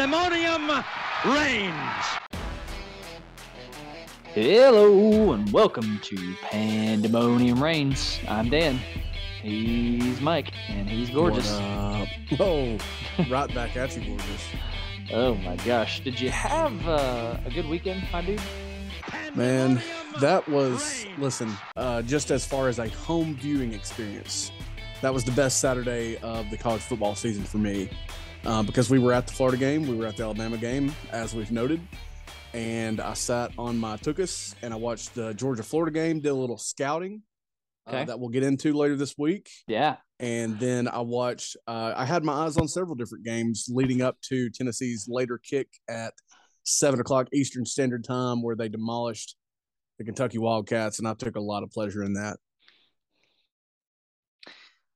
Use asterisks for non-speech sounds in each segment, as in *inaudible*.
pandemonium reigns. Hello and welcome to Pandemonium Reigns. I'm Dan. He's Mike, and he's gorgeous. *laughs* Whoa, right back at you, gorgeous. Oh my gosh! Did you have uh, a good weekend, my dude? Man, that was listen. Uh, just as far as a home viewing experience, that was the best Saturday of the college football season for me, uh, because we were at the Florida game, we were at the Alabama game, as we've noted, and I sat on my tuchus and I watched the Georgia Florida game, did a little scouting. uh, Okay. that we'll get into later this week. Yeah. and then I watched. Uh, I had my eyes on several different games leading up to Tennessee's later kick at seven o'clock Eastern Standard Time, where they demolished the Kentucky Wildcats, and I took a lot of pleasure in that.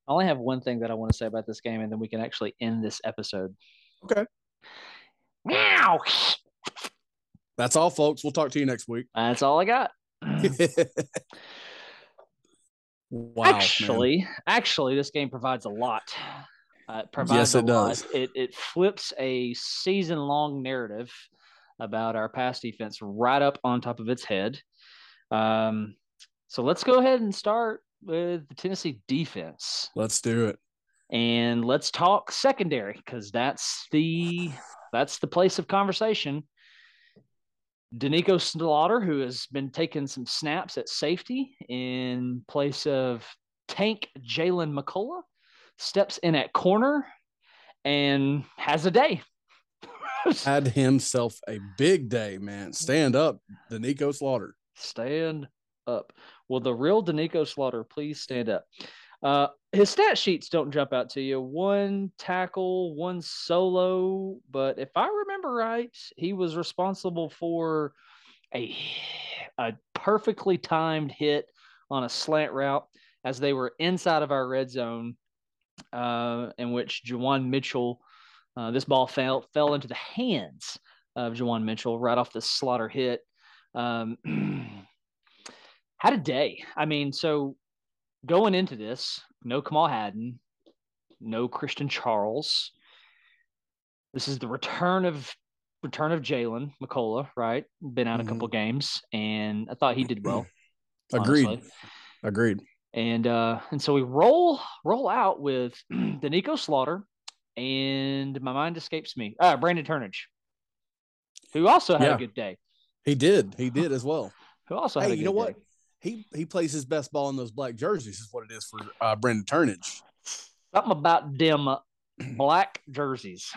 I only have one thing that I want to say about this game, and then we can actually end this episode. Okay, Meow. that's all, folks. We'll talk to you next week. That's all I got. *laughs* wow, man. actually, actually, this game provides a lot. Uh, it provides Yes, it a lot. does. It it flips a season long narrative about our pass defense right up on top of its head. Um, so let's go ahead and start with the Tennessee defense, let's do it. and let's talk secondary because that's the that's the place of conversation. Doneiko Slaughter, who has been taking some snaps at safety in place of Tank Jaylen McCollough, steps in at corner and has a day. *laughs* Had himself a big day, man. Stand up, Doneiko Slaughter. stand up. Will the real Doneiko Slaughter please stand up? Uh, his stat sheets don't jump out to you. One tackle, one solo, but if I remember right, he was responsible for a a perfectly timed hit on a slant route as they were inside of our red zone, uh, in which Juwan Mitchell, uh, this ball fell fell into the hands of Juwan Mitchell right off the slaughter hit. Um, *clears throat* had a day. I mean, so going into this, no Kamal Hadden, no Christian Charles. This is the return of return of Jaylen McCollough, right? Been out a Mhm. couple games, and I thought he did well. *clears throat* Agreed. honestly. Agreed. And uh, and so we roll roll out with *clears throat* Doneiko Slaughter, and my mind escapes me. Uh, Brandon Turnage, who also had Yeah. a good day. He did. He did as well. Who also had Hey, a you know good what? He he plays his best ball in those black jerseys. Is what it is for uh, Brandon Turnage. Something about them uh, *clears throat* black jerseys.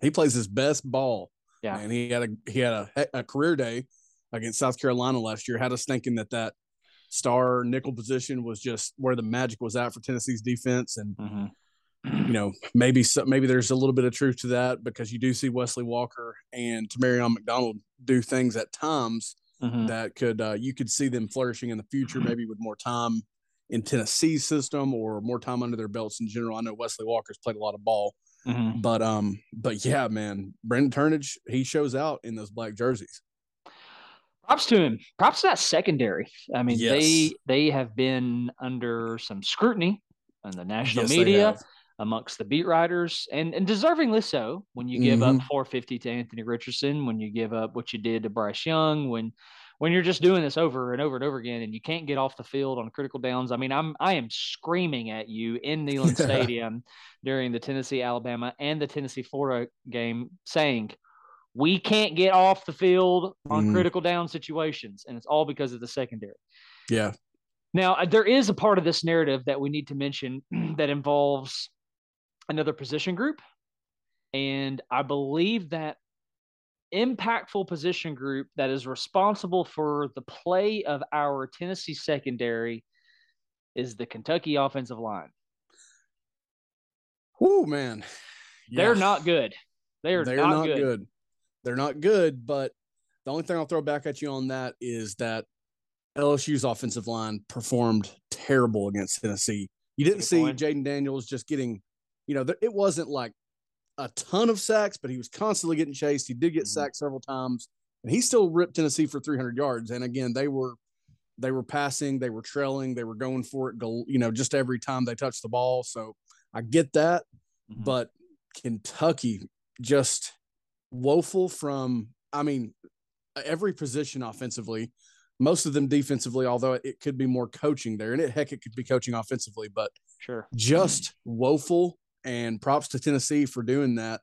He plays his best ball. Yeah. and he had a he had a, a career day against South Carolina last year. Had us thinking that that star nickel position was just where the magic was at for Tennessee's defense, and Mhm. you know maybe so, maybe there's a little bit of truth to that because you do see Wesley Walker and Tamarion McDonald do things at times Mhm. that could uh, you could see them flourishing in the future, maybe with more time in Tennessee's system or more time under their belts in general. I know Wesley Walker's played a lot of ball, Mhm. but um, but yeah, man, Brandon Turnage he shows out in those black jerseys. Props to him. Props to that secondary. I mean, they Yes. they have been under some scrutiny in the national Yes, they media. Amongst the beat writers, and and deservingly so. When you give Mm-hmm. up 450 to Anthony Richardson, when you give up what you did to Bryce Young, when when you're just doing this over and over and over again, and you can't get off the field on critical downs. I mean, I'm I am screaming at you in Neyland *laughs* Stadium during the Tennessee Alabama and the Tennessee Florida game, saying we can't get off the field on Mhm. critical down situations, and it's all because of the secondary. Yeah, Now, uh, there is a part of this narrative that we need to mention *clears throat* that involves another position group. And I believe that impactful position group that is responsible for the play of our Tennessee secondary is the Kentucky offensive line. Whoo, man, They're not good. They are They're not, good. They're not good, but the only thing I'll throw back at you on that is that LSU's offensive line performed terrible against Tennessee. You didn't see. Jayden Daniels just getting, you know, it wasn't like a ton of sacks, but he was constantly getting chased. He did get Mhm. sacked several times, and he still ripped Tennessee for 300 yards. And again, they were they were passing, they were trailing, they were going for it, you know, just every time they touched the ball. So I get that, Mhm. but Kentucky just woeful from, I mean, every position offensively, most of them defensively, although it could be more coaching there. And it, heck, it could be coaching offensively, but sure, just woeful. And props to Tennessee for doing that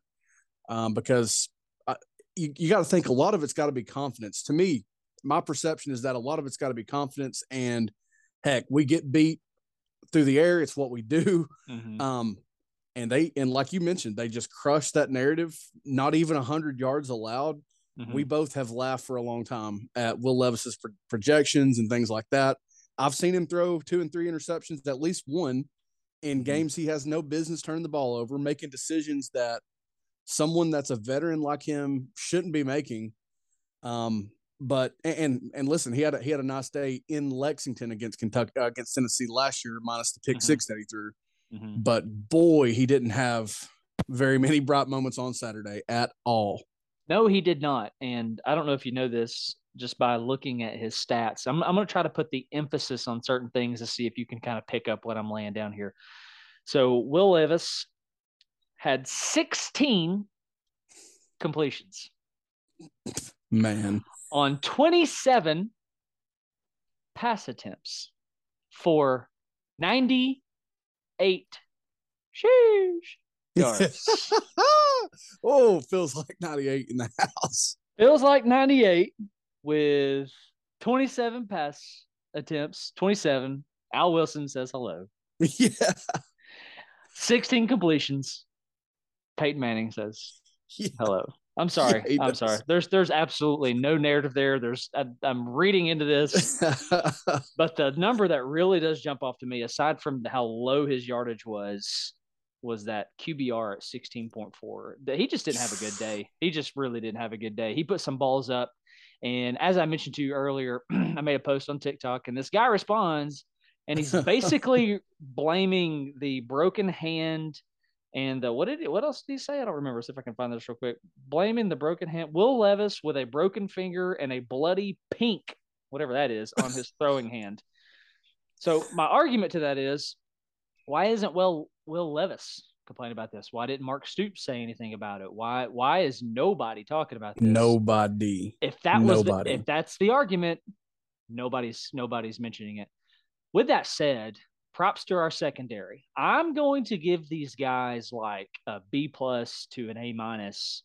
um, because I, you, you got to think a lot of it's got to be confidence. To me, my perception is that a lot of it's got to be confidence. And heck, we get beat through the air. It's what we do. Mm-hmm. Um, and they and like you mentioned, they just crushed that narrative. Not even hundred yards allowed. Mm-hmm. We both have laughed for a long time at Will Levis's pro- projections and things like that. I've seen him throw two and three interceptions, at least one in mm-hmm. games he has no business turning the ball over, making decisions that someone that's a veteran like him shouldn't be making. Um, but and and listen, he had a, he had a nice day in Lexington against Kentucky uh, against Tennessee last year, minus the pick mm-hmm. six that he threw. Mm-hmm. But boy, he didn't have very many bright moments on Saturday at all. No, he did not. And I don't know if you know this just by looking at his stats. I'm, I'm going to try to put the emphasis on certain things to see if you can kind of pick up what I'm laying down here. So, Will Levis had 16 completions. Man. On 27 pass attempts for 98 sheesh yards. *laughs* oh, feels like 98 in the house. Feels like 98 with 27 pass attempts, 27. Al Wilson says hello. *laughs* Yeah. 16 completions. Peyton Manning says yeah. hello. I'm sorry. Yeah, I'm does. sorry. There's there's absolutely no narrative there. There's I, am reading into this, *laughs* but the number that really does jump off to me, aside from how low his yardage was, was that QBR at 16.4. That he just didn't have a good *sighs* day. He just really didn't have a good day. He put some balls up, and as I mentioned to you earlier, *clears throat* I made a post on TikTok, and this guy responds, and he's *laughs* basically blaming the broken hand and the, what did what else did he say? I don't remember. See if I can find this real quick. Blaming the broken hand, Will Levis with a broken finger and a bloody pink, whatever that is, on his throwing hand. So my argument to that is, why isn't Will Will Levis complaining about this? Why didn't Mark Stoops say anything about it? Why why is nobody talking about this? Nobody. If that was the, if that's the argument, nobody's nobody's mentioning it. With that said, props to our secondary. I'm going to give these guys like a B plus to an A minus,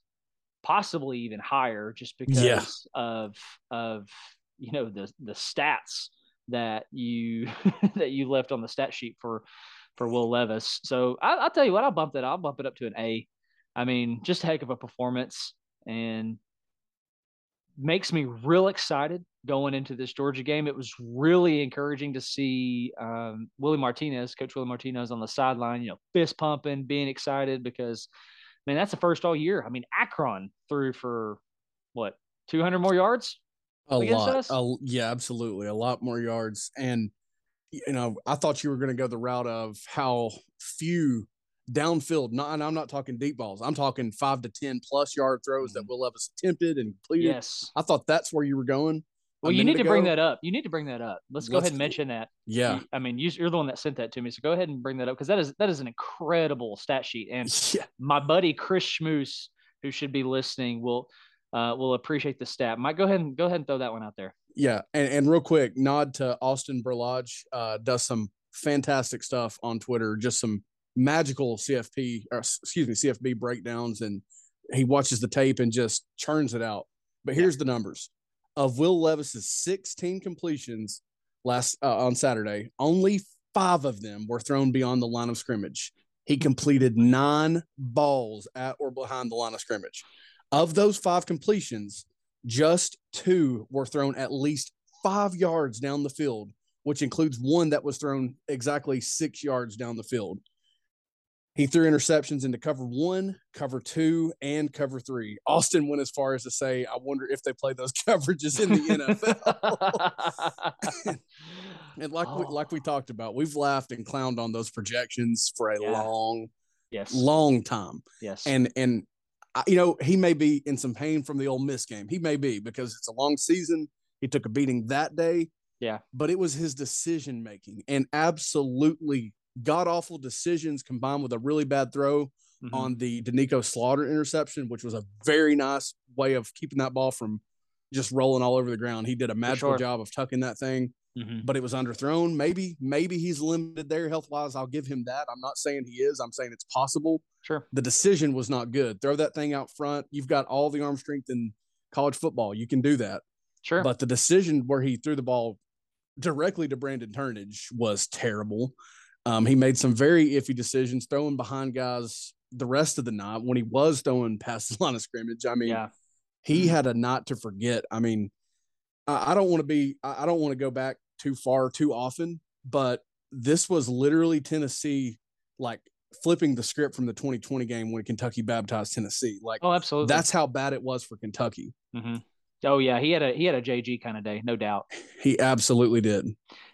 possibly even higher, just because yeah. of of you know the the stats that you *laughs* that you left on the stat sheet for for Will Levis. So I, will tell you what, I'll bump that. I'll bump it up to an A. I mean, just a heck of a performance and makes me real excited going into this Georgia game. It was really encouraging to see um, Willie Martinez, Coach Willie Martinez, on the sideline, you know, fist pumping, being excited because, man, that's the first all year. I mean, Akron threw for what 200 more yards. A lot, a, yeah, absolutely, a lot more yards. And you know, I thought you were going to go the route of how few downfield. Not, and I'm not talking deep balls. I'm talking five to ten plus yard throws mm-hmm. that Will Levis attempted and completed. Yes, I thought that's where you were going. Well, you need to ago. bring that up. You need to bring that up. Let's go Let's, ahead and mention that. Yeah, I mean, you, are the one that sent that to me, so go ahead and bring that up because that is that is an incredible stat sheet. And *laughs* yeah. my buddy Chris Schmoose, who should be listening, will uh, will appreciate the stat. Mike, go ahead and go ahead and throw that one out there. Yeah, and, and real quick, nod to Austin Berlage. Uh, does some fantastic stuff on Twitter. Just some magical CFP, or excuse me, CFB breakdowns, and he watches the tape and just churns it out. But here's yeah. the numbers of Will Levis's 16 completions last uh, on Saturday. Only five of them were thrown beyond the line of scrimmage. He completed nine balls at or behind the line of scrimmage. Of those five completions, just two were thrown at least five yards down the field, which includes one that was thrown exactly six yards down the field. He threw interceptions into cover one, cover two, and cover three. Austin went as far as to say, I wonder if they play those *laughs* coverages in the NFL. *laughs* and like oh. we, like we talked about, we've laughed and clowned on those projections for a yeah. long, yes, long time. Yes, and and you know he may be in some pain from the Ole Miss game. He may be because it's a long season. He took a beating that day. Yeah, but it was his decision making and absolutely god awful decisions combined with a really bad throw mm-hmm. on the Doneiko Slaughter interception, which was a very nice way of keeping that ball from just rolling all over the ground. He did a magical sure. job of tucking that thing, mm-hmm. but it was underthrown. Maybe, maybe he's limited there health wise. I'll give him that. I'm not saying he is. I'm saying it's possible. Sure. The decision was not good. Throw that thing out front. You've got all the arm strength in college football. You can do that. Sure. But the decision where he threw the ball directly to Brandon Turnage was terrible. Um, he made some very iffy decisions, throwing behind guys the rest of the night when he was throwing past the *laughs* line of scrimmage. I mean, yeah. he mm-hmm. had a night to forget. I mean, I, I don't want to be, I don't want to go back too far too often, but this was literally Tennessee like flipping the script from the 2020 game when Kentucky baptized Tennessee. Like, oh, absolutely. That's how bad it was for Kentucky. Mm-hmm. Oh yeah, he had a he had a JG kind of day, no doubt. He absolutely did.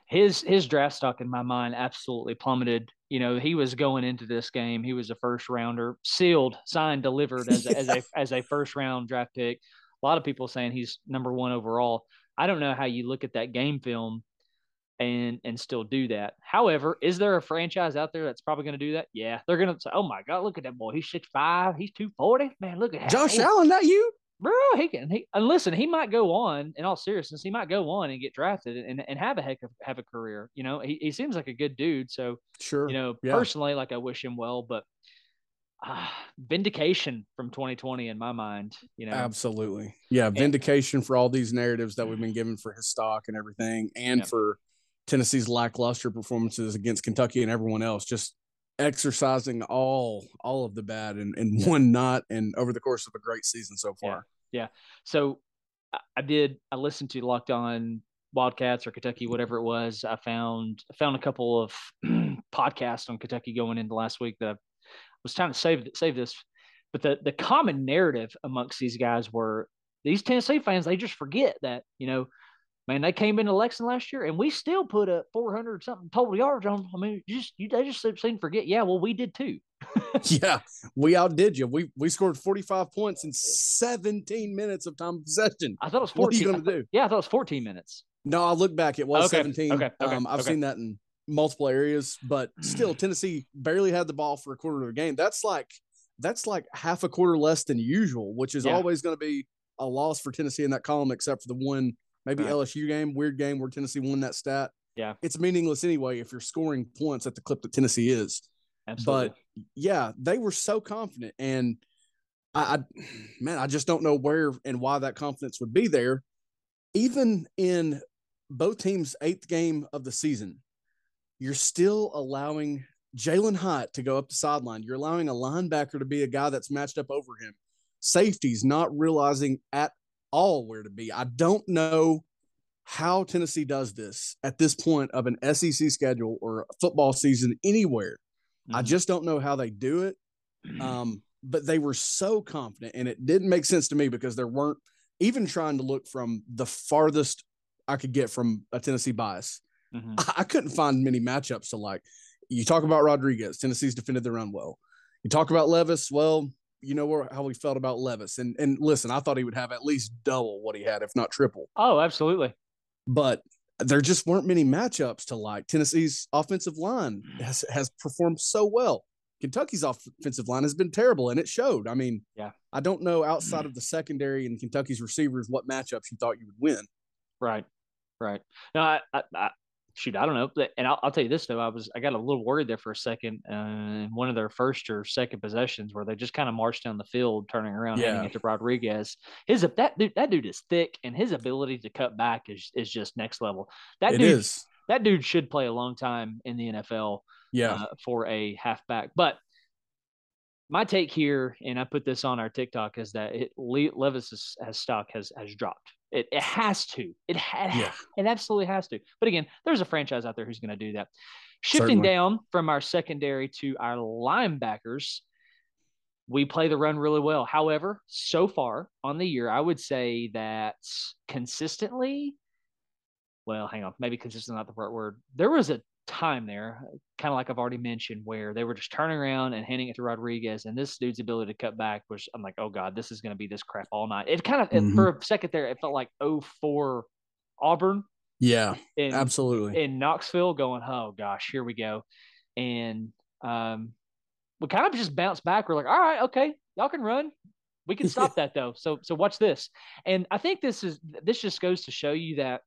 His his draft stock in my mind absolutely plummeted. You know, he was going into this game. He was a first rounder, sealed, signed, delivered as a, as a *laughs* as a first round draft pick. A lot of people saying he's number one overall. I don't know how you look at that game film and and still do that. However, is there a franchise out there that's probably going to do that? Yeah, they're going to say, "Oh my God, look at that boy! He's six five, he's two forty. Man, look at Josh Allen. That you? bro, he can. He, and listen, he might go on. In all seriousness, he might go on and get drafted and, and have a heck of have a career. You know, he, he seems like a good dude. So sure, you know, yeah. personally, like I wish him well, but uh, vindication from 2020 in my mind. You know, absolutely, yeah, vindication and, for all these narratives that we've been given for his stock and everything, and yeah. for Tennessee's lackluster performances against Kentucky and everyone else. Just exercising all all of the bad in, in one night and over the course of a great season so far. Yeah. yeah. So I did I listened to Locked On Wildcats or Kentucky, mm-hmm. whatever it was. I found I found a couple of *clears throat* podcasts on Kentucky going into last week that I was trying to save save this. But the the common narrative amongst these guys were these Tennessee fans, they just forget that, you know, man, they came into Lexington last year and we still put up 400 something total yards on. I mean, just you they just seem to forget. Yeah, well, we did too. *laughs* yeah, we outdid you. We we scored 45 points in 17 minutes of time possession. I thought it was 14. What are you going to do? Yeah, I thought it was 14 minutes. No, I look back. It was okay. 17. Okay. okay. Um, I've okay. seen that in multiple areas, but still, Tennessee barely had the ball for a quarter of the game. That's like that's like half a quarter less than usual, which is yeah. always going to be a loss for Tennessee in that column, except for the one maybe right. LSU game, weird game where Tennessee won that stat. Yeah. It's meaningless anyway if you're scoring points at the clip that Tennessee is. Absolutely. But yeah, they were so confident. And I, I, man, I just don't know where and why that confidence would be there. Even in both teams' eighth game of the season, you're still allowing Jalin Hyatt to go up the sideline. You're allowing a linebacker to be a guy that's matched up over him. Safeties not realizing at all where to be. I don't know how Tennessee does this at this point of an SEC schedule or football season anywhere. Mm-hmm. I just don't know how they do it. Um, but they were so confident, and it didn't make sense to me because there weren't even trying to look from the farthest I could get from a Tennessee bias. Mm-hmm. I, I couldn't find many matchups to like. You talk about Rodriguez, Tennessee's defended their run well. You talk about Levis, well, you know where, how we felt about Levis. And and listen, I thought he would have at least double what he had, if not triple. Oh, absolutely. But there just weren't many matchups to like. Tennessee's offensive line has has performed so well. Kentucky's offensive line has been terrible, and it showed. I mean, yeah, I don't know outside of the secondary and Kentucky's receivers what matchups you thought you would win. Right, right. No, I, I, shoot, I don't know. And I'll, I'll, tell you this though, I was I got a little worried there for a second. Uh, one of their first or second possessions where they just kind of marched down the field, turning around, yeah. handing it to Rodriguez. His that dude, that dude is thick, and his ability to cut back is is just next level. That dude, is. that dude should play a long time in the NFL. Yeah, uh, for a halfback, but. My take here, and I put this on our TikTok, is that it, Levis has uh, stock has has dropped it, it has to. It ha- yeah. it absolutely has to. But again, there's a franchise out there who's going to do that. Shifting Certainly. down from our secondary to our linebackers, we play the run really well. However, so far on the year, I would say that consistently, well, hang on, maybe consistent is not the right word. There was a time there, kind of like I've already mentioned, where they were just turning around and handing it to Rodriguez, and this dude's ability to cut back was, I'm like, oh god, this is going to be this crap all night. It kind of mm-hmm. for a second there, it felt like 04 Auburn. Yeah, in, absolutely. In Knoxville, going, oh gosh, here we go, and um, we kind of just bounced back. We're like, all right, okay, y'all can run. We can *laughs* stop that though. So so watch this. And I think this is this just goes to show you that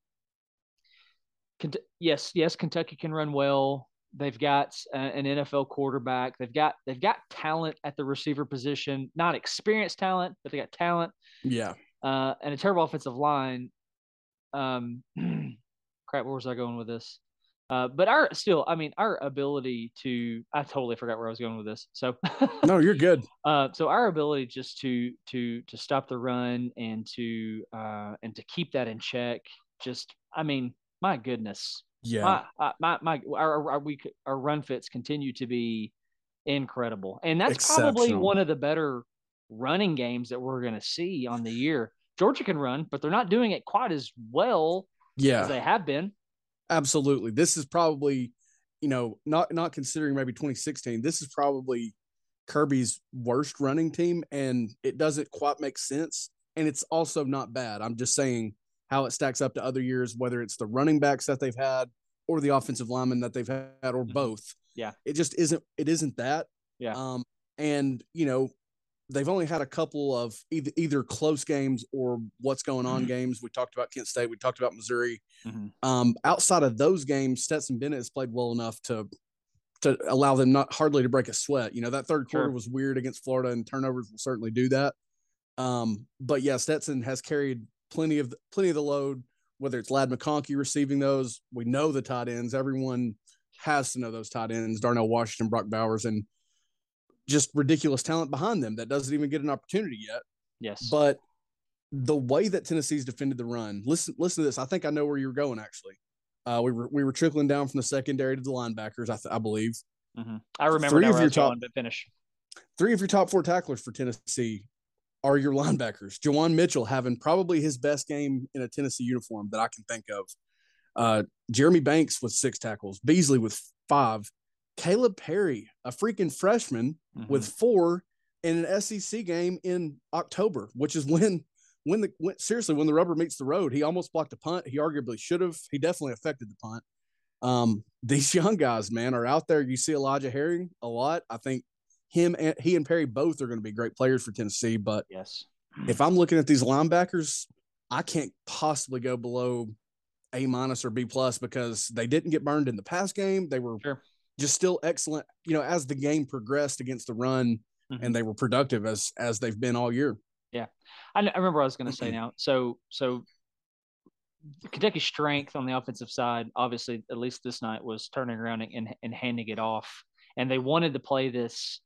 yes, yes, Kentucky can run well. They've got an NFL quarterback. They've got they've got talent at the receiver position, not experienced talent, but they got talent. Yeah. Uh, and a terrible offensive line. Um, *clears throat* crap, where was I going with this? Uh, but our still, I mean, our ability to I totally forgot where I was going with this. So *laughs* no, you're good. Uh, so our ability just to to to stop the run and to uh, and to keep that in check. Just, I mean, my goodness. Yeah. My uh, my, my our, our we our run fits continue to be incredible, and that's probably one of the better running games that we're going to see on the year. Georgia can run, but they're not doing it quite as well yeah. as they have been. Absolutely. This is probably, you know, not not considering maybe 2016. This is probably Kirby's worst running team, and it doesn't quite make sense. And it's also not bad. I'm just saying how it stacks up to other years, whether it's the running backs that they've had or the offensive linemen that they've had, or mm-hmm. both. Yeah, it just isn't. It isn't that. Yeah. Um, and you know, they've only had a couple of either either close games or what's going on mm-hmm. games. We talked about Kent State. We talked about Missouri. Mm-hmm. Um, outside of those games, Stetson Bennett has played well enough to to allow them not hardly to break a sweat. You know that third quarter sure. was weird against Florida, and turnovers will certainly do that. Um, but yeah, Stetson has carried plenty of the, plenty of the load. Whether it's Ladd McConkey receiving those, we know the tight ends. Everyone has to know those tight ends: Darnell Washington, Brock Bowers, and just ridiculous talent behind them that doesn't even get an opportunity yet. Yes. But the way that Tennessee's defended the run, listen, listen to this. I think I know where you're going. Actually, uh, we were we were trickling down from the secondary to the linebackers. I, th- I believe. Mm-hmm. I remember three of your top, but finish. Three of your top four tacklers for Tennessee are your linebackers. Juwan Mitchell having probably his best game in a Tennessee uniform that I can think of. Uh, Jeremy Banks with six tackles, Beasley with five, Kalib Perry, a freaking freshman mm-hmm. with four in an SEC game in October, which is when when the when, seriously when the rubber meets the road. He almost blocked a punt. He arguably should have. He definitely affected the punt. Um, these *laughs* young guys, man, are out there. You see Elijah Herring a lot. I think him and he and Perry both are going to be great players for Tennessee. But yes, if I'm looking at these linebackers, I can't possibly go below a minus or B plus because they didn't get burned in the past game. They were sure just still excellent. You know, as the game progressed against the run, mm-hmm. and they were productive as as they've been all year. Yeah, I, I remember I was going to say *clears throat* now. So so Kentucky's strength on the offensive side, obviously, at least this night, was turning around and, and handing it off. And they wanted to play this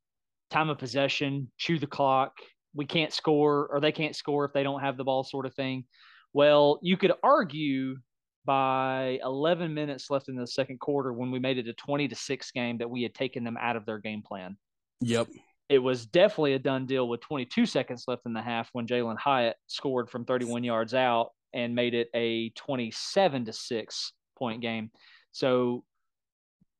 time of possession, chew the clock. We can't score, or they can't score if they don't have the ball, sort of thing. Well, you could argue by 11 minutes left in the second quarter when we made it a 20 to 6 game that we had taken them out of their game plan. Yep. It was definitely a done deal with 22 seconds left in the half when Jalin Hyatt scored from 31 yards out and made it a 27 to 6 point game. So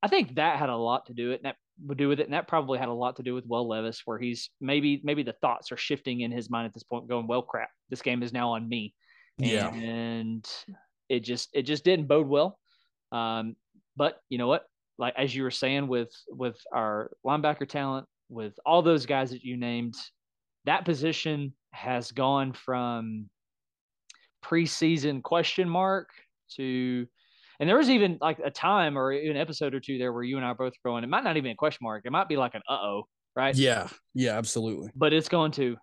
I think that had a lot to do it. And that would do with it. And that probably had a lot to do with Will Levis, where he's maybe maybe the thoughts are shifting in his mind at this point, going, Well, crap, this game is now on me. Yeah. And it just it just didn't bode well. Um, but you know what? Like as you were saying with with our linebacker talent, with all those guys that you named, that position has gone from preseason question mark to and there was even like a time or an episode or two there where you and I both were going, it might not even be a question mark. It might be like an uh oh, right? Yeah. Yeah, absolutely. But it's going to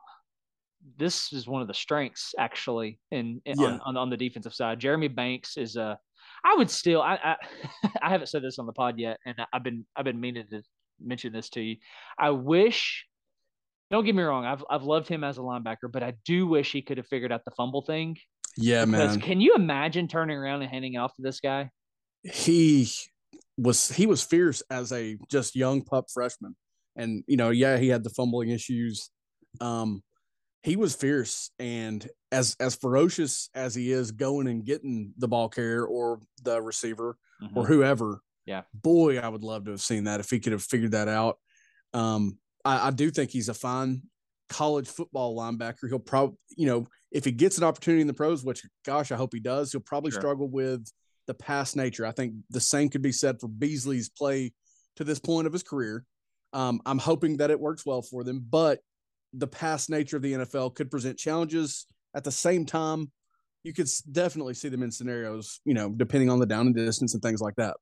this is one of the strengths actually in, in yeah. on, on, on, the defensive side. Jeremy Banks is a I would still I, I *laughs* I haven't said this on the pod yet, and I've been I've been meaning to mention this to you. I wish don't get me wrong, I've I've loved him as a linebacker, but I do wish he could have figured out the fumble thing. Yeah, man. Can you imagine turning around and handing off to this guy? He was he was fierce as a just young pup freshman. And you know, yeah, he had the fumbling issues. Um, he was fierce and as as ferocious as he is going and getting the ball carrier or the receiver mm-hmm. or whoever. Yeah. Boy, I would love to have seen that if he could have figured that out. Um, I, I do think he's a fine college football linebacker. He'll probably, you know, if he gets an opportunity in the pros, which gosh, I hope he does, he'll probably sure. struggle with the pass nature. I think the same could be said for Beasley's play to this point of his career. Um, I'm hoping that it works well for them, but the past nature of the NFL could present challenges. At the same time, you could definitely see them in scenarios, you know, depending on the down and distance and things like that.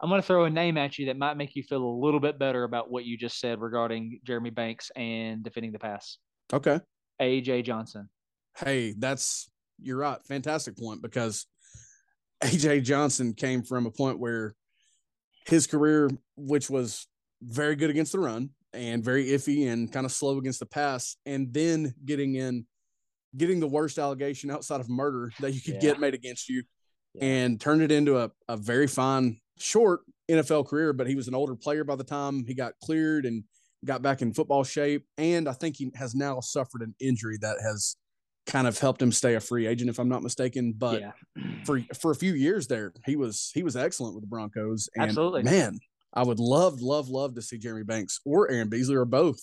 I'm going to throw a name at you that might make you feel a little bit better about what you just said regarding Jeremy Banks and defending the pass. Okay. AJ Johnson. Hey, that's you're right. Fantastic point because AJ Johnson came from a point where his career, which was very good against the run and very iffy and kind of slow against the pass, and then getting in, getting the worst allegation outside of murder that you could yeah. get made against you, yeah. and turned it into a, a very fine, short NFL career. But he was an older player by the time he got cleared and got back in football shape. And I think he has now suffered an injury that has kind of helped him stay a free agent, if I'm not mistaken. But yeah. for for a few years there, he was he was excellent with the Broncos. And Absolutely, man, I would love, love, love to see Jeremy Banks or Aaron Beasley or both,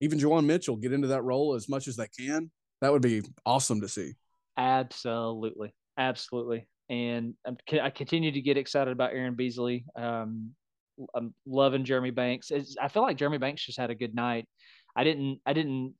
even Juwan Mitchell get into that role as much as they can. That would be awesome to see. Absolutely, absolutely. And I continue to get excited about Aaron Beasley. Um, I'm loving Jeremy Banks. It's, I feel like Jeremy Banks just had a good night. I didn't, I didn't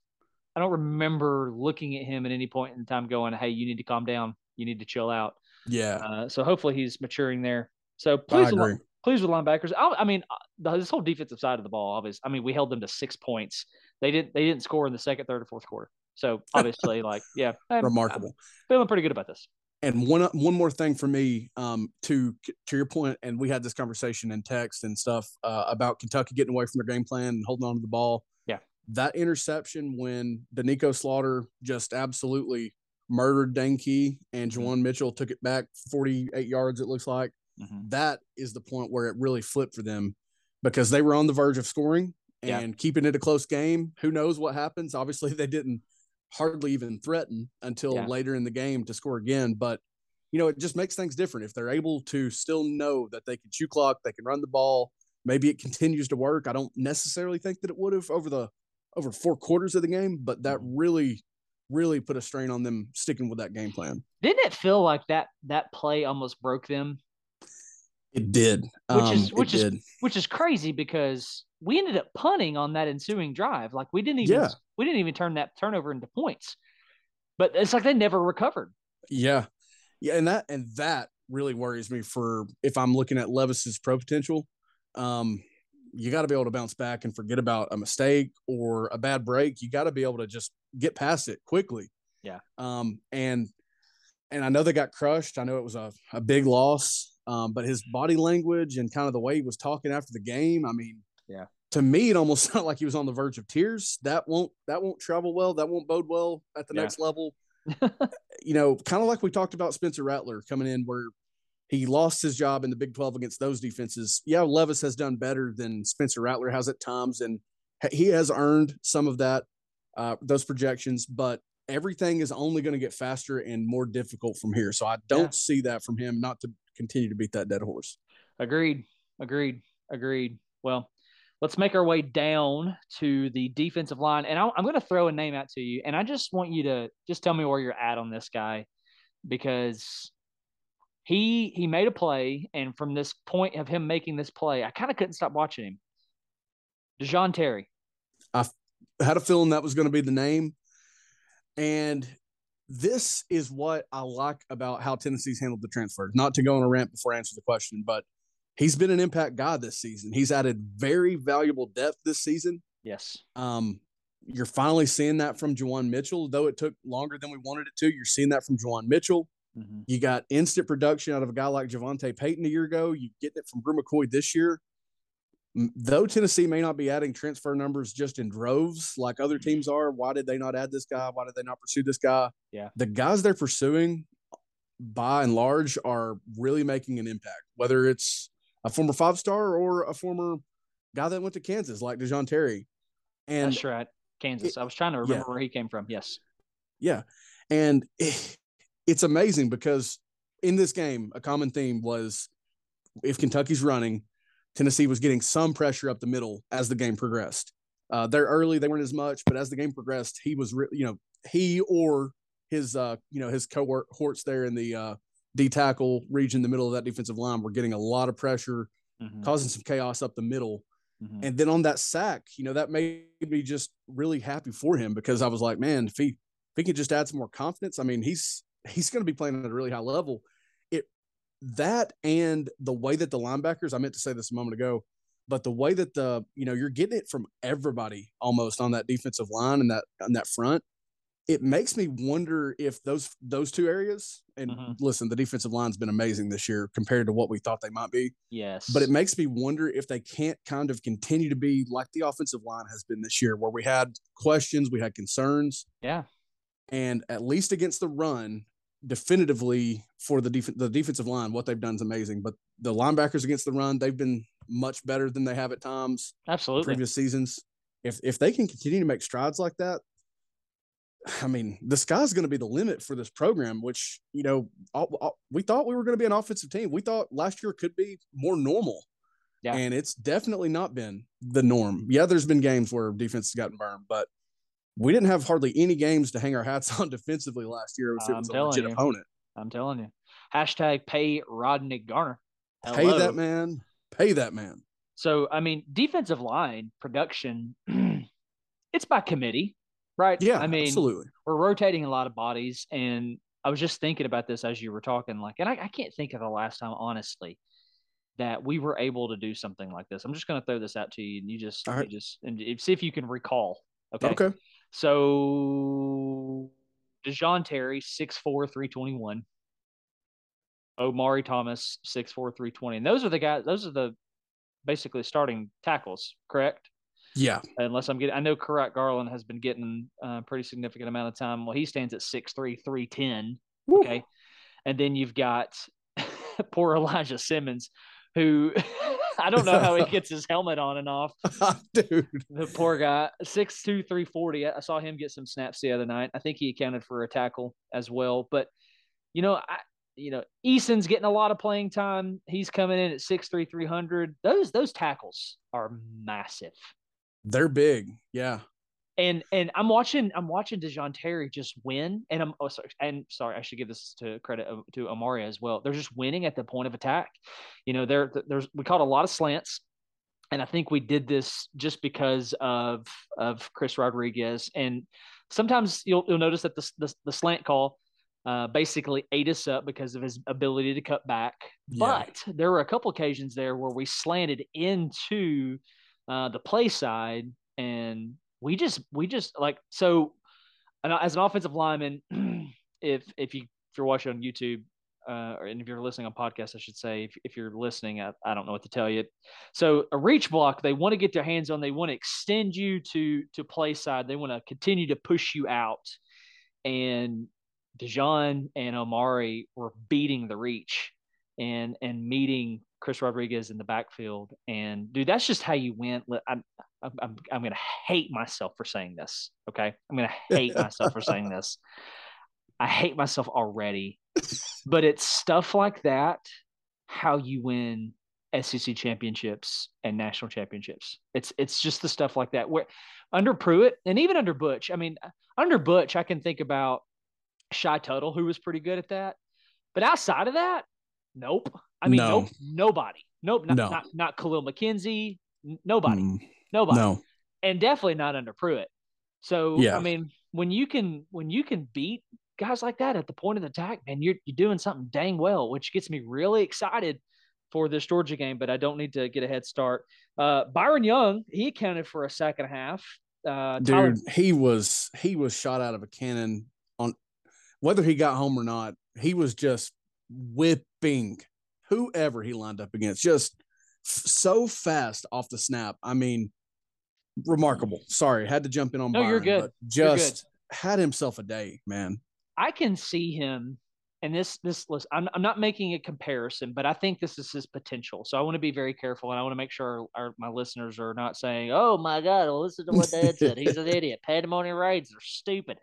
I don't remember looking at him at any point in time going, "Hey, you need to calm down. You need to chill out." Yeah. Uh, so hopefully he's maturing there. So please, with, please with linebackers. I, I mean, this whole defensive side of the ball, obviously. I mean, we held them to six points. They didn't. They didn't score in the second, third, or fourth quarter. So obviously, like, yeah, I'm, remarkable. I'm feeling pretty good about this. And one one more thing for me, um, to to your point, and we had this conversation in text and stuff uh, about Kentucky getting away from their game plan and holding on to the ball Yeah, that interception when Doneiko Slaughter just absolutely murdered Dane Key and mm-hmm. Mitchell took it back 48 yards, it looks like. Mm-hmm. That is the point where it really flipped for them because they were on the verge of scoring and yeah. keeping it a close game. Who knows what happens? Obviously, *laughs* they didn't hardly even threaten until yeah. later in the game to score again. But, you know, it just makes things different. If they're able to still know that they can chew clock, they can run the ball, maybe it *laughs* continues to work. I don't necessarily think that it would have over the over four quarters of the game, but that mm-hmm. really, really put a strain on them sticking with that game plan. Didn't it feel like that that play almost broke them? It did, which um, is which is did. which is crazy because we ended up punting on that ensuing drive. Like we didn't even yeah. we didn't even turn that turnover into points, but it's like they never recovered. Yeah, yeah, and that and that really worries me for if I'm looking at Levis's pro potential. Um, you got to be able to bounce back and forget about a mistake or a bad break. You got to be able to just get past it quickly. Yeah. Um, and and I know they got crushed. I know it was a, a big loss. Um, but his body language and kind of the way he was talking after the game, I mean, yeah. To me, it almost *laughs* sounded like he was on the verge of tears. That won't that won't travel well. That won't bode well at the yeah. next level. *laughs* you know, kind of like we talked about Spencer Rattler coming in, where he lost his job in the Big 12 against those defenses. Yeah, Levis has done better than Spencer Rattler has at times, and he has earned some of that, uh, those projections, but everything is only going to get faster and more difficult from here. So I don't yeah. see that from him not to continue to beat that dead horse. Agreed. Agreed. Agreed. Well, let's make our way down to the defensive line. And I'm going to throw a name out to you. And I just want you to just tell me where you're at on this guy because he he made a play, and from this point of him making this play, I kind of couldn't stop watching him. Da'Jon Terry. I had a feeling that was going to be the name, and this is what I like about how Tennessee's handled the transfer. Not to go on a rant before I answer the question, but he's been an impact guy this season. He's added very valuable depth this season. Yes. Um, you're finally seeing that from Juwan Mitchell, though it took longer than we wanted it to. You're seeing that from Juwan Mitchell. Mm-hmm. You got instant production out of a guy like JaVonta Payton a year ago. You get it from Bru McCoy this year. Though Tennessee may not be adding transfer numbers just in droves like other mm-hmm. teams are, why did they not add this guy? Why did they not pursue this guy? Yeah. The guys they're pursuing, by and large, are really making an impact, whether it's a former five star or a former guy that went to Kansas like Da'Jon Terry. And That's right. Kansas. It, I was trying to remember yeah. where he came from. Yes. Yeah. And *sighs* it's amazing because in this game, a common theme was if Kentucky's running, Tennessee was getting some pressure up the middle as the game progressed. Uh, they're early, they weren't as much, but as the game progressed, he was, re- you know, he or his, uh, you know, his cohorts there in the uh, D tackle region, the middle of that defensive line, were getting a lot of pressure, mm-hmm. causing some chaos up the middle. Mm-hmm. And then on that sack, you know, that made me just really happy for him because I was like, man, if he if he can just add some more confidence, I mean, he's he's going to be playing at a really high level. That and the way that the linebackers, I meant to say this a moment ago, but the way that the you know you're getting it from everybody almost on that defensive line and that on that front it makes me wonder if those those two areas and mm-hmm. listen the defensive line's been amazing this year compared to what we thought they might be yes. but it makes me wonder if they can't kind of continue to be like the offensive line has been this year where we had questions we had concerns. Yeah. And at least against the run definitively for the def- the defensive line what they've done is amazing but the linebackers against the run they've been much better than they have at times absolutely previous seasons if if they can continue to make strides like that I mean, the sky's going to be the limit for this program, which, you know, all, all, we thought we were going to be an offensive team. We thought last year could be more normal. Yeah. And it's definitely not been the norm. Yeah, there's been games where defense has gotten burned, but we didn't have hardly any games to hang our hats *laughs* on defensively last year if it was a legit you. opponent. I'm telling you. Hashtag pay Rodney Garner. Hello. Pay that man. Pay that man. So, I mean, defensive line production, *clears throat* it's by committee right? Yeah, I mean, absolutely. We're rotating a lot of bodies, and I was just thinking about this as you were talking, like, and I, I can't think of the last time, honestly, that we were able to do something like this. I'm just going to throw this out to you, and you just, right. you just, and see if you can recall. Okay. Okay. So, Da'Jon Terry, 6'4", 321. Omari Thomas, 6'4", 320. And those are the guys, those are the basically starting tackles, correct? Yeah. Unless I'm getting, I know Kurott Garland has been getting a pretty significant amount of time. Well, he stands at 6'3, 310. Woo. Okay. And then you've got *laughs* poor Elijah Simmons, who *laughs* I don't know how he *laughs* gets his helmet on and off. *laughs* Dude. The poor guy, 6'2, 340. I saw him get some snaps the other night. I think he accounted for a tackle as well. But, you know, I, you know, Eason's getting a lot of playing time. He's coming in at 6'3, 300. Those those tackles are massive. They're big, yeah. And and I'm watching I'm watching Da'Jon Terry just win, and I'm oh sorry and sorry I should give this to credit to Omari as well. They're just winning at the point of attack. You know, there there's we caught a lot of slants, and I think we did this just because of of Chris Rodriguez. And sometimes you'll you'll notice that the the, the slant call uh, basically ate us up because of his ability to cut back. Yeah. But there were a couple occasions there where we slanted into uh, the play side, and we just we just like so. As an offensive lineman, *clears throat* if if you if you're watching on YouTube, uh, and if you're listening on podcast, I should say, if, if you're listening, I, I don't know what to tell you. So a reach block, they want to get their hands on, they want to extend you to to play side, they want to continue to push you out. And Da'Jon and Omari were beating the reach and and meeting Chris Rodriguez in the backfield. And dude, that's just how you win. I'm, I'm, I'm going to hate myself for saying this. Okay. I'm going *laughs* to hate myself for saying this. I hate myself already, but it's stuff like that. How you win SEC championships and national championships. It's, it's just the stuff like that where under Pruitt and even under Butch, I mean, under Butch, I can think about Shy Tuttle, who was pretty good at that. But outside of that, nope. I mean, no. nope, nobody. Nope, not, no. not, not Kahlil McKenzie. Nobody. Mm, nobody. No. And definitely not under Pruitt. So yeah. I mean, when you can when you can beat guys like that at the point of the attack, man, you're you're doing something dang well, which gets me really excited for this Georgia game. But I don't need to get a head start. Uh, Byron Young, he accounted for a second half. Uh, Dude, Tyler- he was he was shot out of a cannon on whether he got home or not. He was just whipping whoever he lined up against, just f- so fast off the snap. I mean, remarkable. Sorry, had to jump in on. No, Byron, you're good. just good. had himself a day, man. I can see him and this this list I'm, I'm not making a comparison but i think this is his potential so i want to be very careful and i want to make sure our, our, my listeners are not saying oh my god listen to what dad said he's an *laughs* idiot pandemonium reigns are stupid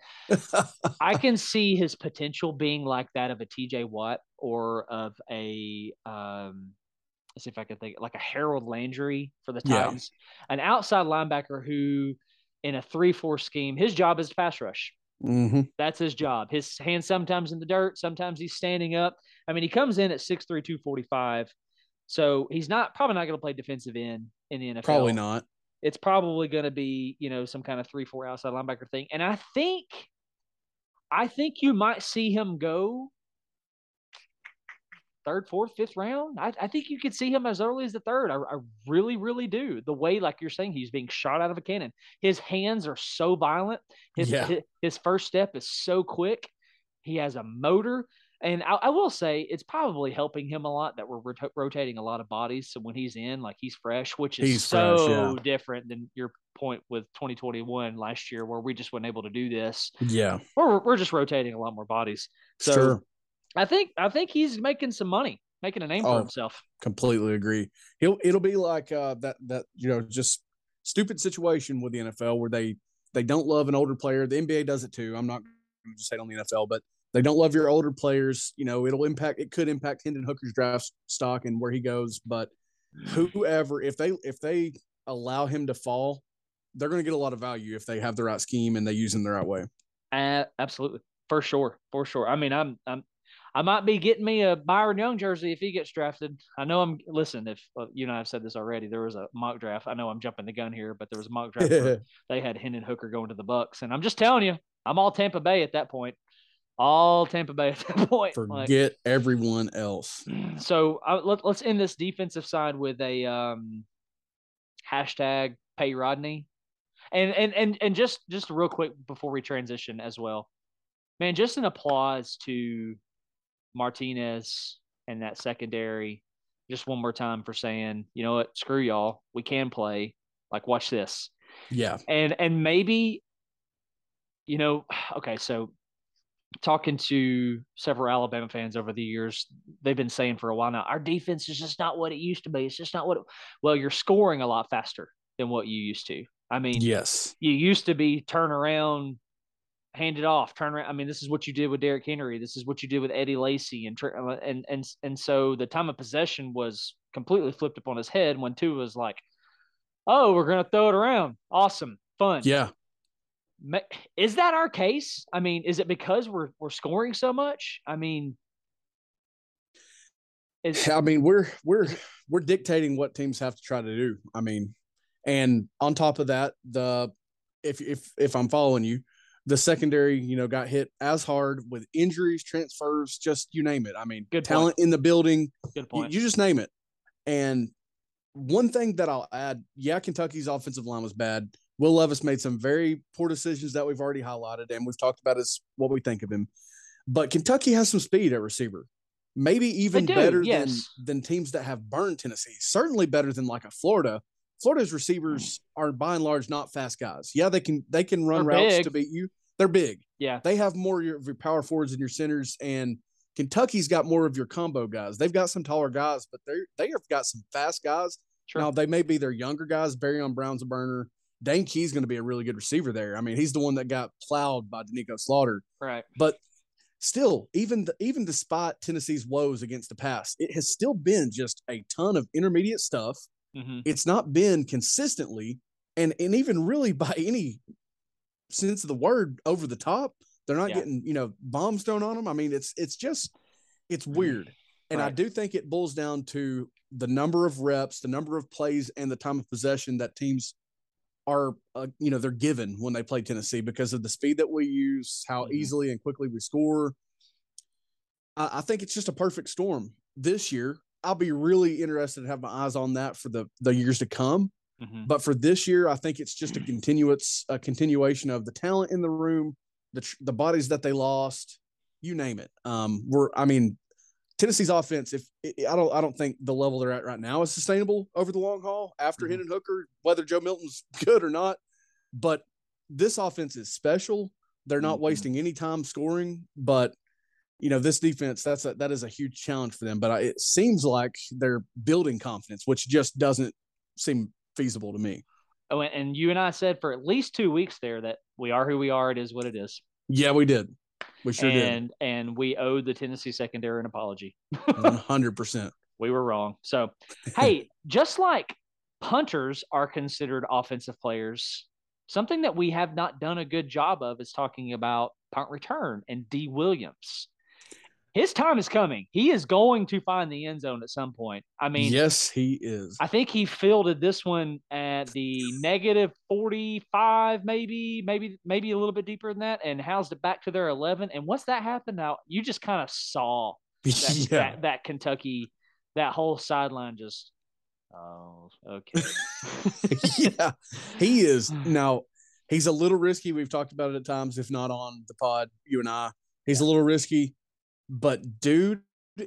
*laughs* i can see his potential being like that of a tj watt or of a um let's see if i can think like a harold landry for the titans yeah. an outside linebacker who in a 3-4 scheme his job is pass rush Mm-hmm. That's his job. His hands sometimes in the dirt, sometimes he's standing up. I mean, he comes in at 6'3, 245. So he's not probably not going to play defensive end in the NFL. Probably not. It's probably going to be you know some kind of three four outside linebacker thing, and I think, I think you might see him go third, fourth, fifth round. I, I think you could see him as early as the third. I, I really, really do. The way, like you're saying, he's being shot out of a cannon. His hands are so violent. His Yeah. his, his first step is so quick. He has a motor. And I, I will say it's probably helping him a lot that we're rota- rotating a lot of bodies. So when he's in, like he's fresh, which is He's so fresh, yeah. different than your point with 2021 last year, where we just weren't able to do this. Yeah. We're, we're just rotating a lot more bodies. So sure. I think I think he's making some money, making a name for Oh. himself. completely agree. He'll it'll be like uh, that that you know just stupid situation with the NFL where they they don't love an older player. The NBA does it too. I'm not going to just say on the NFL, but they don't love your older players. You know, it'll impact. It could impact Hendon Hooker's draft stock and where he goes. But whoever, if they if they allow him to fall, they're going to get a lot of value if they have the right scheme and they use him the right way. Uh, absolutely, for sure, for sure. I mean, I'm I'm I might be getting me a Byron Young jersey if he gets drafted. I know I'm. Listen, if uh, you know, I've said this already. There was a mock draft. I know I'm jumping the gun here, but there was a mock draft. where *laughs* they had Hendon Hooker going to the Bucks, and I'm just telling you, I'm all Tampa Bay at that point. All Tampa Bay *laughs* at that point. Like, Forget everyone else. *clears throat* so uh, let, let's end this defensive side with a um, hashtag pay Rodney, and and and and just just real quick before we transition as well, man, just an applause to Martinez and that secondary. Just one more time for saying, you know what, screw y'all, we can play. Like, watch this, Yeah. and and maybe, you know, *sighs* okay, so talking to several Alabama fans over the years, they've been saying for a while now, our defense is just not what it used to be. It's just not what. It, well, you're scoring a lot faster than what you used to. I mean, Yes. you used to be turn around, hand it off, turn around. I mean, this is what you did with Derrick Henry. This is what you did with Eddie Lacy, and uh, and and and so the time of possession was completely flipped upon his head when two was like, "Oh, we're gonna throw it around, awesome, fun." Yeah. Is that our case? I mean, is it because we're we're scoring so much? I mean, is I mean, we're we're we're dictating what teams have to try to do. I mean, and on top of that, the if if if I'm following you, the secondary, you know, got hit as hard with injuries, transfers, just you name it. I mean, Good point. talent in the building, good you, point. you just name it. And one thing that I'll add, yeah, Kentucky's offensive line was bad. Will Levis made some very poor decisions that we've already highlighted, and we've talked about is what we think of him. But Kentucky has some speed at receiver, maybe even do, better yes. than than teams that have burned Tennessee. Certainly better than like a Florida. Florida's receivers are by and large not fast guys. Yeah, they can they can run They're routes big. to beat you. They're big. yeah, They have more of your, of your power forwards and your centers, and Kentucky's got more of your combo guys. They've got some taller guys, but they they have got some fast guys. sure. Now they may be their younger guys. Barry Barion Brown's a burner. Dane Key's going to be a really good receiver there. I mean, he's the one that got plowed by Doneiko Slaughter. right. But still, even the, even despite Tennessee's woes against the pass, it has still been just a ton of intermediate stuff. Hmm It's not been consistently, and and even really by any sense of the word over the top. They're not Yeah. getting you know bombs thrown on them. I mean, it's it's just it's weird, and I do think it boils down to the number of reps, the number of plays, and the time of possession that teams are uh, you know they're given when they play Tennessee because of the speed that we use, how Mhm. easily and quickly we score. I, I think it's just a perfect storm this year. I'll be really interested to have my eyes on that for the the years to come. hmm But for this year, I think it's just a continuous a continuation of the talent in the room, the tr- the bodies that they lost, you name it. Um, we're I mean, Tennessee's offense. If I don't I don't think the level they're at right now is sustainable over the long haul after Mhm. Hendon Hooker, whether Joe Milton's *laughs* good or not. But this offense is special. They're not Mhm. wasting any time scoring, but you know this defense that's a, that is a huge challenge for them. But I, it seems like they're building confidence, which just doesn't seem feasible to me. Oh, and- you and I said for at least two weeks there that we are who we are. It is what it is. Yeah, we did. We sure and and we owed the Tennessee secondary an apology. *laughs* One hundred percent. We were wrong. So, *laughs* hey, just like punters are considered offensive players, something that we have not done a good job of is talking about punt return and Dee Williams. His time is coming. He is going to find the end zone at some point. I mean, yes, he is. I think he fielded this one at the negative 45, maybe, maybe, maybe a little bit deeper than that, and housed it back to their 11. And once that happened, now you just kind of saw *laughs* that, yeah. that, that Kentucky, that whole sideline just, oh, okay. *laughs* *laughs* yeah, he is. *sighs* Now, he's a little risky. We've talked about it at times, if not on the pod, you and I. He's a little risky but dude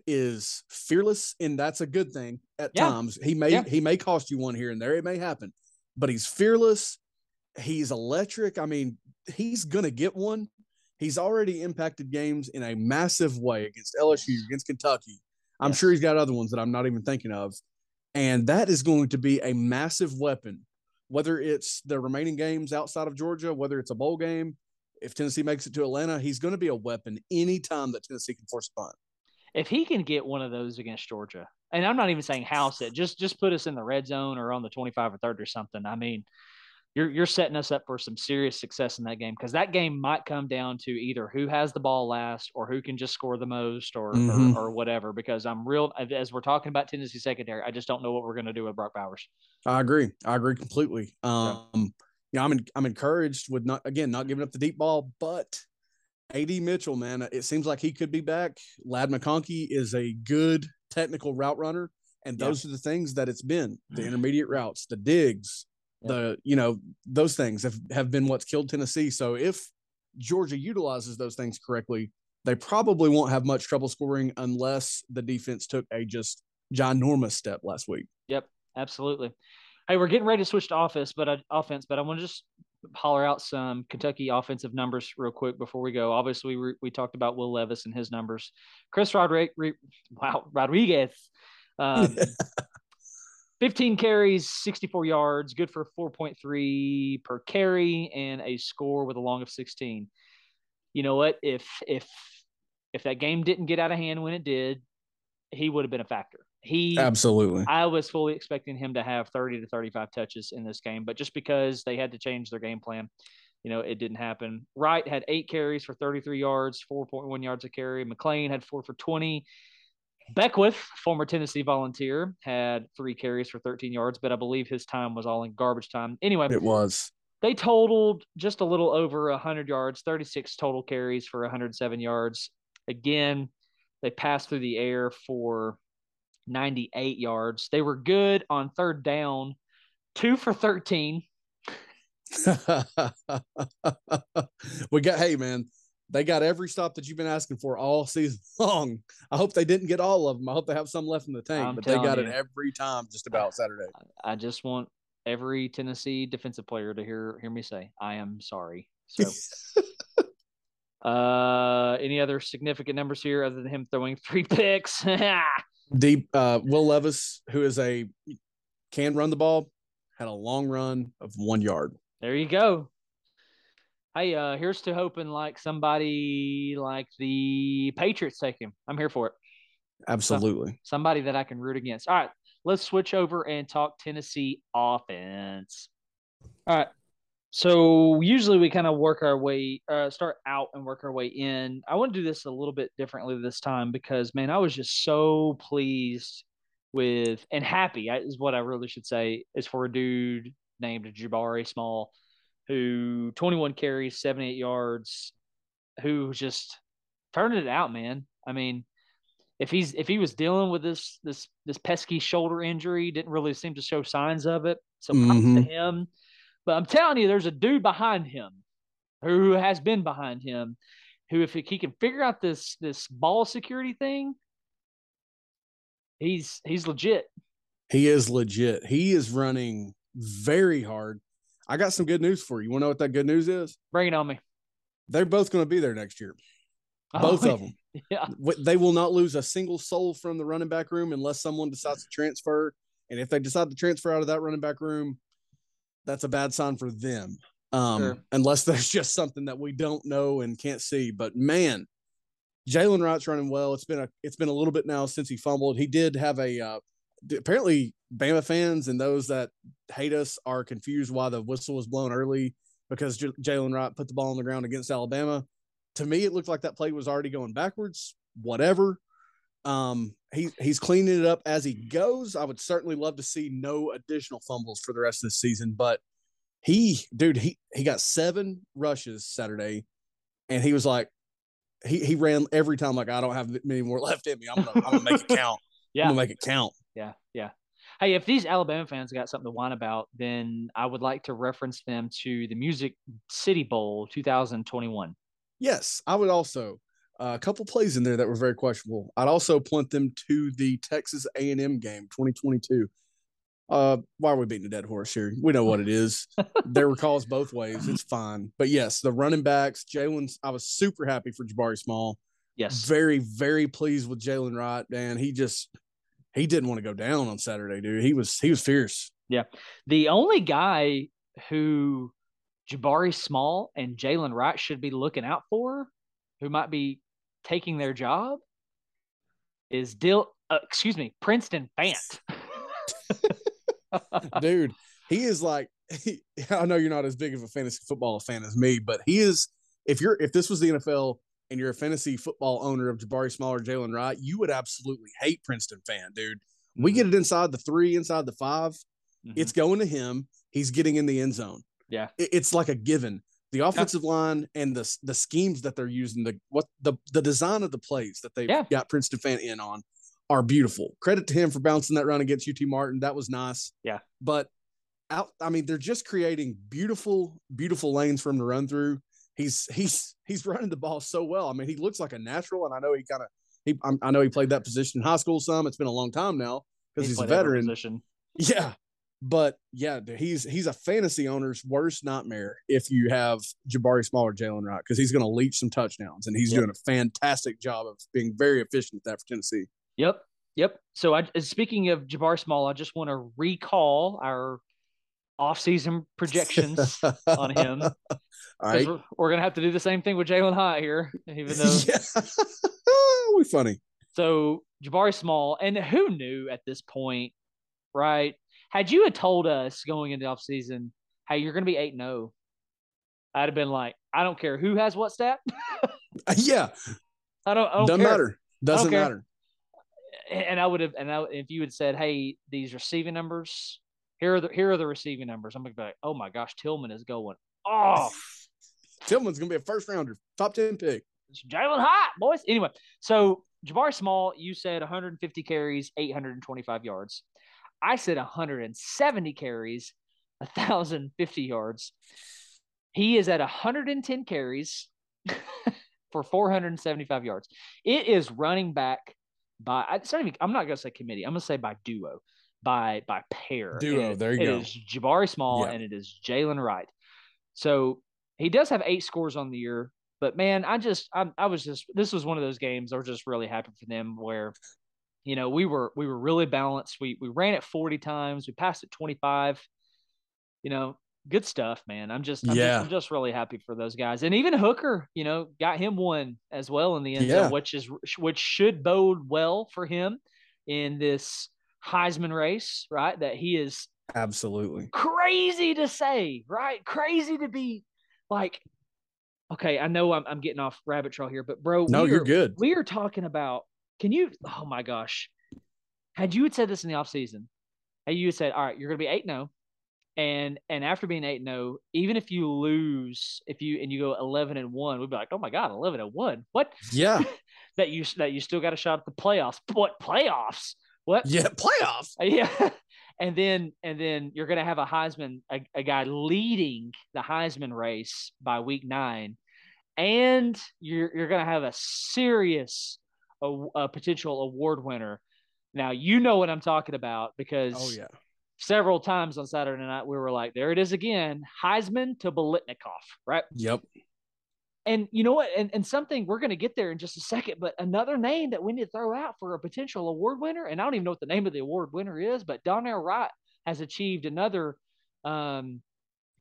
is fearless and that's a good thing at Yeah. times he may Yeah. he may cost you one here and there it may happen but he's fearless he's electric i mean he's gonna get one he's already impacted games in a massive way against lsu against kentucky i'm Yes. sure he's got other ones that i'm not even thinking of and that is going to be a massive weapon whether it's the remaining games outside of georgia whether it's a bowl game if Tennessee makes it to Atlanta, he's going to be a weapon anytime that Tennessee can force a punt. if he can get one of those against Georgia, and I'm not even saying house it, just just put us in the red zone or on the 25 or 30 or something. I mean, you're you're setting us up for some serious success in that game because that game might come down to either who has the ball last or who can just score the most or Mhm. or, or whatever. Because I'm real as we're talking about Tennessee secondary, I just don't know what we're going to do with Brock Bowers. I agree. I agree completely. Um, yeah, I'm in, I'm encouraged with not again not giving up the deep ball, but AD Mitchell, man, it seems like he could be back. Ladd McConkey is a good technical route runner, and Yeah. those are the things that it's been the mm. intermediate routes, the digs, Yeah. the you know those things have have been what's killed Tennessee. So if Georgia utilizes those things correctly, they probably won't have much trouble scoring unless the defense took a just ginormous step last week. Yep, absolutely. Hey, we're getting ready to switch to offense, but I, offense, but I want to just holler out some Kentucky offensive numbers real quick before we go. Obviously, we, we talked about Will Levis and his numbers. Chris Rodriguez, wow, Rodriguez, um, *laughs* 15 carries, 64 yards, good for 4.3 per carry, and a score with a long of 16. You know what? If if if that game didn't get out of hand when it did, he would have been a factor. He Absolutely. I was fully expecting him to have 30 to 35 touches in this game, but just because they had to change their game plan, you know, it didn't happen. Wright had eight carries for 33 yards, 4.1 yards a carry. McClain had four for 20. Beckwith, former Tennessee volunteer, had three carries for 13 yards, but I believe his time was all in garbage time. Anyway, It was. they totaled just a little over 100 yards, 36 total carries for 107 yards. Again, they passed through the air for 98 yards. They were good on third down, two for 13. *laughs* we got hey man, they got every stop that you've been asking for all season *laughs* long. I hope they didn't get all of them. I hope they have some left in the tank, I'm but they got telling it every time just about Saturday. I just want every Tennessee defensive player to hear hear me say, I am sorry. So *laughs* uh any other significant numbers here other than him throwing three picks? Deep uh Will Levis, who is a can run the ball, had a long run of one yard. There you go. Hey, uh, here's to hoping like somebody like the Patriots take him. I'm here for it. Absolutely. Somebody that I can root against. All right, let's switch over and talk Tennessee offense. All right. So usually we kind of work our way, uh, start out and work our way in. I want to do this a little bit differently this time because, man, I was just so pleased with and happy is what I really should say is for a dude named Jabari Small, who 21 carries, 78 yards, who just turned it out, man. I mean, if he's if he was dealing with this this this pesky shoulder injury, didn't really seem to show signs of it. So props to him. But I'm telling you, there's a dude behind him who has been behind him, who if he can figure out this this ball security thing, he's he's legit. He is legit. He is running very hard. I got some good news for you. You want to know what that good news is? Bring it on me. They're both going to be there next year. Oh, both Oh, of *laughs* them. Yeah. They will not lose a single soul from the running back room unless someone decides to transfer. And if they decide to transfer out of that running back room, that's a bad sign for them. Um, Sure. Unless there's *laughs* just something that we don't know and can't see. But man, Jaylen Wright's running well. It's been a it's been a little bit now since he fumbled. He did have a uh, apparently Bama fans and those that hate us are confused why the whistle was blown early because J- Jaylen Wright put the ball on the ground against Alabama. To me, it looked like that play was already going backwards, whatever. Um, he he's cleaning it up as he goes. I would certainly love to see no additional fumbles for the rest of the season, but he, dude, he he got seven rushes Saturday, and he was like, he he ran every time like I don't have many more *laughs* left in me. I'm gonna, I'm gonna make it count. Yeah, *laughs* I'm gonna make it count. Yeah, yeah. Hey, if these Alabama fans got something to whine about, then I would like to reference them to the Music City Bowl 2021. Yes, I would also uh, a couple plays in there that were very questionable. I'd also point them to the Texas A&M game 2022. Uh, why are we beating a dead horse here? We know what it is. there were calls both ways. It's fine. But yes, the running backs, Jaylen's. I was super happy for Jabari Small. Yes. Very, very pleased with Jaylen Wright. And he just he didn't want to go down on Saturday, dude. He was he was fierce. Yeah. The only guy who Jabari Small and Jaylen Wright should be looking out for, who might be taking their job, is Dill. Uh, excuse me, Princeton Fant. *laughs* dude, he is like. He, I know you're not as big of a fantasy football fan as me, but he is. If you're if this was the NFL and you're a fantasy football owner of Jabari Small or Jaylen Wright, you would absolutely hate Princeton Fant, dude. Mm-hmm. We get it inside the three, inside the 5 mm-hmm. It's going to him. He's getting in the end zone. Yeah, it, it's like a given. The offensive yeah. line and the the schemes that they're using, the what the the design of the plays that they've yeah. got Princeton Fant in on are beautiful. Credit to him for bouncing that run against UT Martin. That was nice. Yeah. But out, I mean, they're just creating beautiful, beautiful lanes for him to run through. He's he's he's running the ball so well. I mean, he looks like a natural, and I know he kind of he I know he played that position in high school some. It's been a long time now because he's, he's a veteran. Yeah, but yeah, he's he's a fantasy owner's worst nightmare if you have Jabari Small or Jaylen Wright because he's going to leach some touchdowns, and he's yep. doing a fantastic job of being very efficient at that for Tennessee. Yep, yep. So, I speaking of Jabari Small, I just want to recall our off-season *laughs* projections on him. All right. We're, we're, gonna have to do the same thing with Jalin Hyatt here, even though *laughs* yeah. *laughs* we funny. So Jabari Small, and who knew at this point, right? Had you had told us going into the offseason, hey, you're gonna be 8 0, I'd have been like, I don't care who has what stat. *laughs* yeah. I don't, I don't doesn't care. matter. Doesn't matter. And I would have, and I, if you had said, "Hey, these receiving numbers, here are the here are the receiving numbers," I'm gonna be like, "Oh my gosh, Tillman is going off." *laughs* Tillman's gonna be a first rounder, top ten pick. Jalin Hyatt, boys. Anyway, so Jabari Small, you said 150 carries, 825 yards. I said 170 carries, 1,050 yards. He is at 110 carries *laughs* for 475 yards. It is running back by. It's not even, I'm not going to say committee. I'm going to say by duo, by by pair. Duo. It, there you it go. It is Jabari Small yeah. and it is Jaylen Wright. So he does have eight scores on the year, but man, I just I, I was just this was one of those games I was just really happy for them where you know we were we were really balanced. We we ran it 40 times, we passed it 25. You know, good stuff, man. I'm just I'm, yeah. just, I'm just really happy for those guys. And even Hooker, you know, got him one as well in the end yeah. zone, which is which should bode well for him in this Heisman race, right? That he is absolutely crazy to say, right? Crazy to be like okay, I know I'm, I'm getting off rabbit trail here, but bro, no, you're good. We are talking about. Can you? Oh my gosh, had you had said this in the off season, hey, you said, all right, you're going to be eight zero, oh, and and after being 8 0, even if you lose, if you and you go eleven and one, we'd be like, oh my god, eleven and one, what? Yeah, *laughs* that you that you still got a shot at the playoffs. What playoffs? What? Yeah, playoffs. *laughs* Yeah and then and then you're going to have a Heisman, a, a, guy leading the Heisman race by week nine, and you're you're going to have a serious, a, a, potential award winner. Now you know what I'm talking about because oh yeah, several times on Saturday night we were like, there it is again, Heisman to Biletnikoff, right? Yep. And you know what? And, and something we're going to get there in just a second, but another name that we need to throw out for a potential award winner, and I don't even know what the name of the award winner is, but Darnell Wright has achieved another um,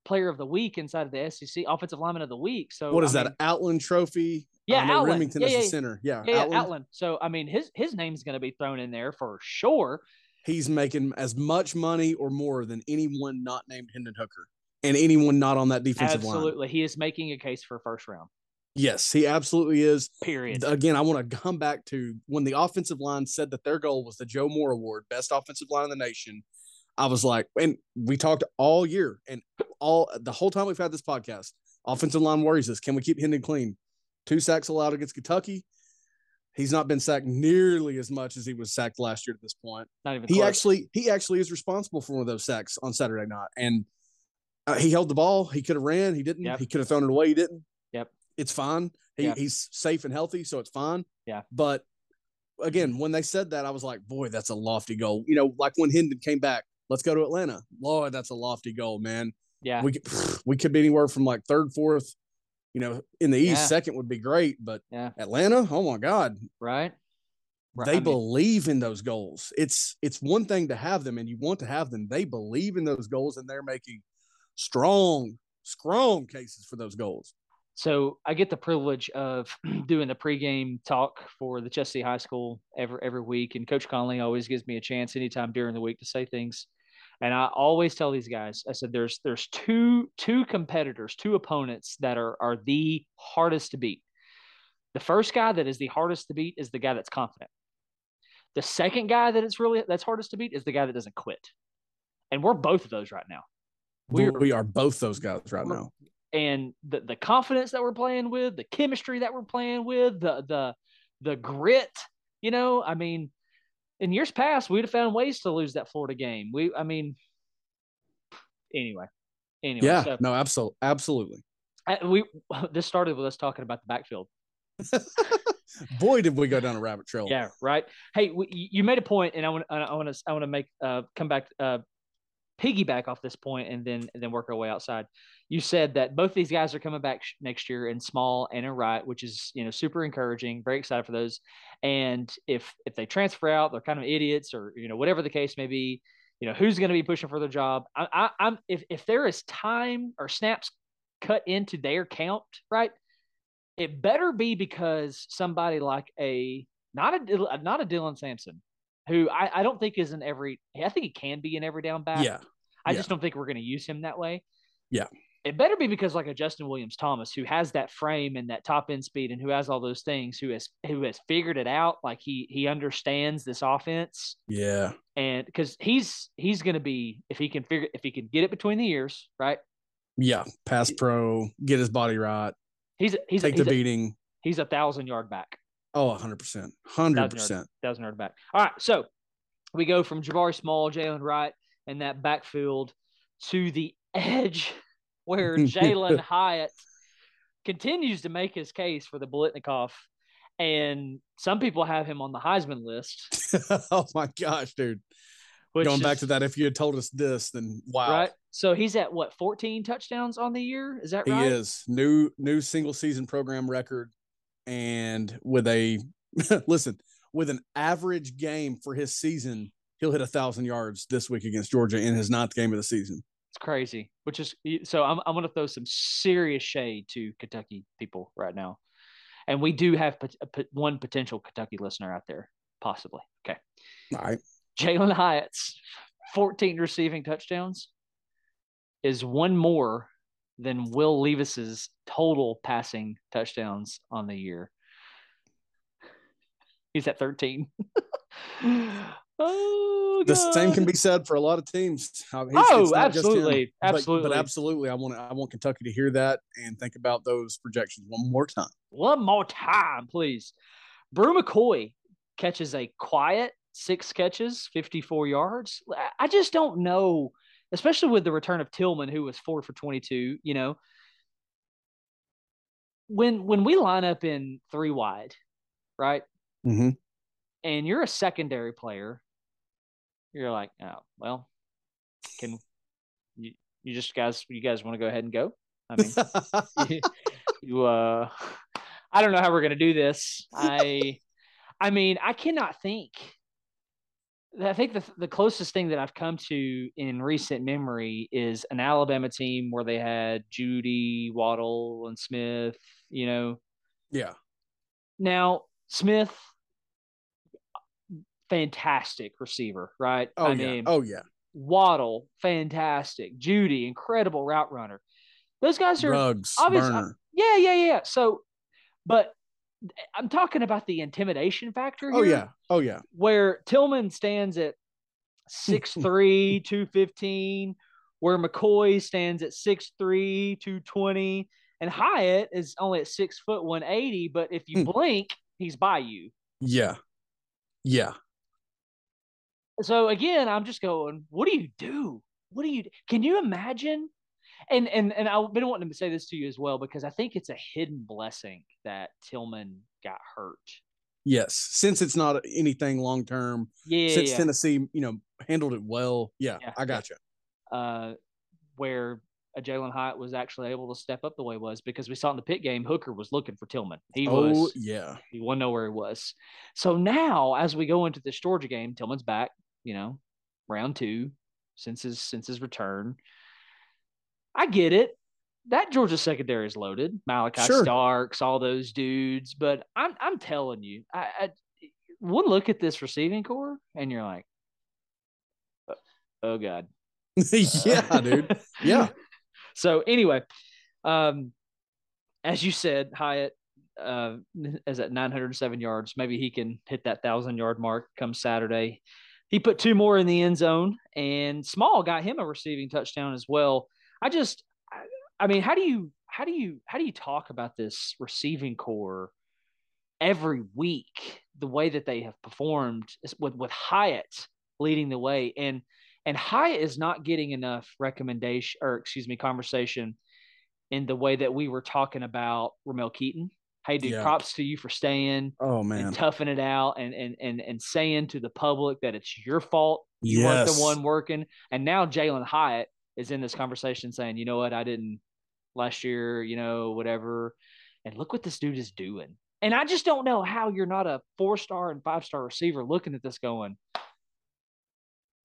player of the week inside of the SEC, offensive lineman of the week. So what is I that? Mean, Outland Trophy. Yeah, um, Outland. Remington yeah, as yeah, the center. Yeah, yeah, Outland. Outland. So I mean, his his name's going to be thrown in there for sure. He's making as much money or more than anyone not named Hendon Hooker and anyone not on that defensive Absolutely. line. Absolutely, he is making a case for first round. Yes, he absolutely is. Period. Again, I want to come back to when the offensive line said that their goal was the Joe Moore Award, best offensive line in the nation. I was like, and we talked all year and all the whole time we've had this podcast. Offensive line worries us. Can we keep Hendon clean? Two sacks allowed against Kentucky. He's not been sacked nearly as much as he was sacked last year at this point. Not even He close. actually he actually is responsible for one of those sacks on Saturday night, and uh, he held the ball. He could have ran. He didn't. Yep. He could have thrown it away. He didn't. Yep. It's fine. He, Yeah. He's safe and healthy, so it's fine. Yeah. But again, when they said that, I was like, boy, that's a lofty goal. You know, like when Hendon came back, let's go to Atlanta. Lord, that's a lofty goal, man. yeah. We could *sighs* we could be anywhere from like third, fourth. You know, in the East, Yeah. second would be great, but Yeah. Atlanta, oh my God, right. Right, they I mean, believe in those goals. It's it's one thing to have them and you want to have them. They believe in those goals and they're making strong, strong cases for those goals. So I get the privilege of *clears throat* doing the pregame talk for the Chesapeake High School every every week, and Coach Conley always gives me a chance anytime during the week to say things. And I always tell these guys, I said, "There's there's two two competitors, two opponents that are are the hardest to beat. The first guy that is the hardest to beat is the guy that's confident. The second guy that it's really that's hardest to beat is the guy that doesn't quit. And we're both of those right now. We We're- we are both those guys right now. and the the confidence that we're playing with, the chemistry that we're playing with, the the the grit. You know, I mean, in years past, we'd have found ways to lose that Florida game. We, I mean, anyway, anyway. Yeah, so no, absolutely, absolutely. I- we *laughs* this started with us talking about the backfield. *laughs* Boy, did we go down a rabbit trail. Yeah, right. Hey, we, you you made a point, and I want I want to I want to make uh come back uh piggyback off this point, and then and then work our way outside. You said that both these guys are coming back sh- next year in small and in right, which is you know super encouraging. Very excited for those. And if if they transfer out, they're kind of idiots, or you know whatever the case may be. You know who's going to be pushing for the job. I, I, I'm if if there is time or snaps cut into their count, right? It better be because somebody like a not a not a Dylan Sampson, who I, I don't think is in every. I think he can be in every down back. yeah, I yeah. just don't think we're going to use him that way. Yeah. It better be because like a Justin Williams Thomas who has that frame and that top end speed and who has all those things, who has who has figured it out, like he he understands this offense yeah, and because he's he's going to be if he can figure if he can get it between the ears, right? yeah. Pass pro, get his body right, He's a, he's a, take he's the a, beating. he's a thousand yard back. Oh, 100 percent, hundred percent. thousand yard back. All right, so we go from Jabari Small, Jaylen Wright, and that backfield to the edge *laughs* where *laughs* Jalin Hyatt continues to make his case for the Biletnikoff. And some people have him on the Heisman list. *laughs* oh my gosh, dude. Which Going back to that, if you had told us this, then wow, right? So he's at what 14 touchdowns on the year? Is that he right? is new new single season program record, and with a *laughs* listen with an average game for his season, he'll hit a thousand yards this week against Georgia in his ninth game of the season. It's crazy. Which is so I'm I'm gonna throw some serious shade to Kentucky people right now, and we do have uh, pot- one potential Kentucky listener out there, possibly. Okay, All right, Jalin Hyatt's 14 receiving touchdowns is one more than Will Levis's total passing touchdowns on the year. He's at 13. *laughs* oh, the same can be said for a lot of teams. I mean, Oh, not just him. absolutely, But- but, absolutely. absolutely, I want I want Kentucky to hear that and think about those projections one more time. One more time, please. Bru McCoy catches a quiet six catches, 54 yards. I just don't know, especially with the return of Tillman, who was four for 22, you know. When when we line up in three wide, right? Mm-hmm. And you're a secondary player, you're like, oh, well, can you you just guys you guys want to go ahead and go? I mean, you, *laughs* *laughs* you uh i don't know how we're going to do this i i mean i cannot think i think the, the closest thing that i've come to in recent memory is an alabama team where they had jeudy waddle and smith you know yeah, now smith fantastic receiver right oh i yeah, mean oh yeah. waddle fantastic jeudy incredible route runner those guys are Ruggs, obvious- uh, burner. yeah, yeah, yeah. So But I'm talking about the intimidation factor. Oh yeah. Oh yeah. where Tillman stands at 6'3", *laughs* 215, where McCoy stands at 6'3", 220, and Hyatt is only at six foot 180. But if you Hmm. blink, he's by you. Yeah. Yeah. So again, I'm just going, what do you do? What do you can you imagine? And and and I've been wanting to say this to you as well because I think it's a hidden blessing that Tillman got hurt. Yes. Since it's not anything long term, Yeah, since yeah. Tennessee, you know, handled it well. Yeah, Yeah, I got you. uh, where a Jalin Hyatt was actually able to step up the way he was because we saw in the pit game Hooker was looking for Tillman. He Oh was yeah. he wouldn't know where he was. So now as we go into this Georgia game, Tillman's back, you know, round two since his since his return. I get it. That Georgia secondary is loaded. Malaki Sure. Starks, all those dudes. But I'm I'm telling you, I, I one look at this receiving core and you're like, oh, oh god, *laughs* yeah, dude. Yeah. *laughs* So anyway, um, as you said, Hyatt uh, is at 907 yards. Maybe he can hit that thousand yard mark come Saturday. He put two more in the end zone, and Small got him a receiving touchdown as well. I just, I, mean, how do you, how do you, how do you talk about this receiving core every week? The way that they have performed with with Hyatt leading the way, and and Hyatt is not getting enough recommendation or excuse me conversation in the way that we were talking about Ramel Keyton. Hey, dude, Yeah. props to you for staying Oh man. and toughing it out and and and and saying to the public that it's your fault. You weren't the one working. And now Jalin Hyatt is in this conversation saying, you know what, I didn't last year, you know, whatever. And look what this dude is doing. And I just don't know how you're not a four star and five star receiver looking at this going.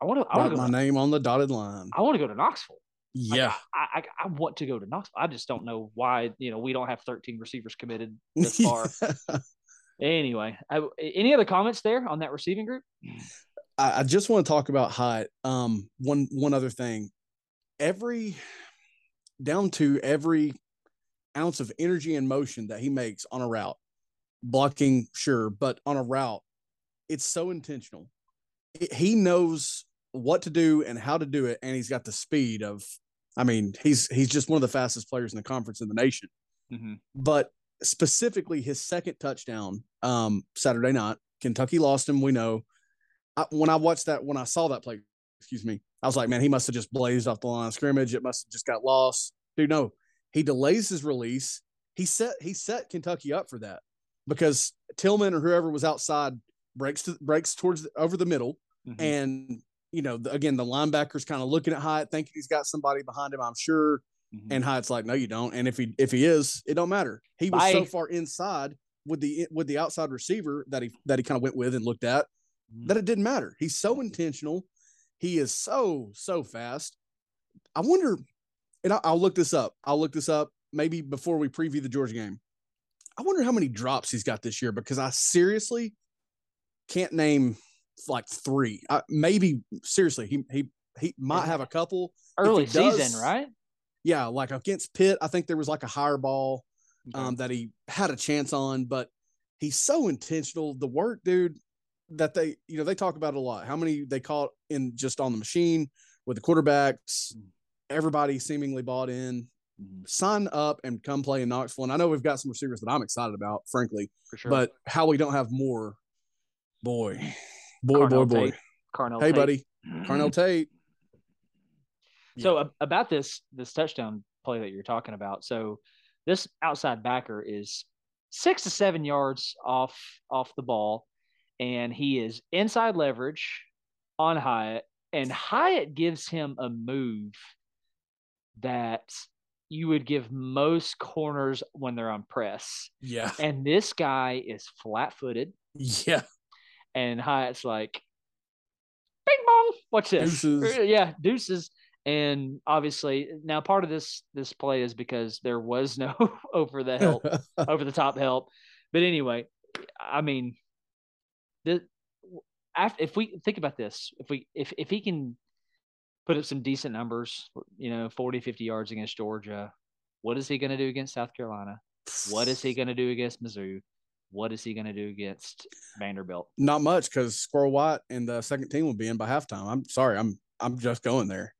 I want to. I want to my go. name on the dotted line. I want to go to Knoxville. Like, Yeah. I, I I want to go to Knoxville. I just don't know why. You know, we don't have 13 receivers committed *laughs* this far. anyway, I, any other comments there on that receiving group? I, I just want to talk about Hyatt. Um, one one other thing. Every down to every ounce of energy and motion that he makes on a route, blocking, sure, but on a route, it's so intentional. It- he knows what to do and how to do it, and he's got the speed of. I mean, he's he's just one of the fastest players in the conference in the nation. Mm-hmm. but specifically his second touchdown um Saturday night. Kentucky lost him, we know. I, when I watched that, when I saw that play, excuse me, I was like, man, he must have just blazed off the line of scrimmage. It must have just got lost. Dude, no, he delays his release. He set he set Kentucky up for that because Tillman or whoever was outside breaks to, breaks towards the, over the middle, Mm-hmm. and you know, the, again, the linebacker's kind of looking at Hyatt, thinking he's got somebody behind him. I'm sure. Mm-hmm. And Hyatt's like, no, you don't. And if he if he is, it don't matter. He was so far inside with the with the outside receiver that he that he kind of went with and looked at that it didn't matter. He's so intentional. He is so so fast. I wonder, and I'll, I'll look this up. I'll look this up maybe before we preview the Georgia game. I wonder how many drops he's got this year because I seriously can't name like three. I, maybe seriously, he he he might have a couple. early he does- season, right? Yeah, like against Pitt, I think there was like a higher ball Okay. um, that he had a chance on, but he's so intentional. The work, dude, that they, you know, they talk about it a lot. How many they caught in just on the machine with the quarterbacks, Mm. everybody seemingly bought in. Mhm. Sign up and come play in Knoxville. And I know we've got some receivers that I'm excited about, frankly, for sure. but how we don't have more, boy, boy, Carnell boy, boy. Carnell Hey, Tate. buddy, Carnell *clears throat* Tate. So a- about this this touchdown play that you're talking about. So this outside backer is six to seven yards off off the ball, and he is inside leverage on Hyatt, and Hyatt gives him a move that you would give most corners when they're on press. Yeah, And this guy is flat footed, yeah, and Hyatt's like, "Bing bong, watch this." Deuces. Yeah, deuces. And obviously, now part of this this play is because there was no *laughs* over the help, *laughs* over the top help. But anyway, I mean, the after if we think about this, if we if if he can put up some decent numbers, you know, 40, 50 yards against Georgia, what is he going to do against South Carolina? What is he going to do against Mizzou? What is he going to do against Vanderbilt? Not much because Squirrel White and the second team will be in by halftime. I'm sorry, I'm I'm just going there.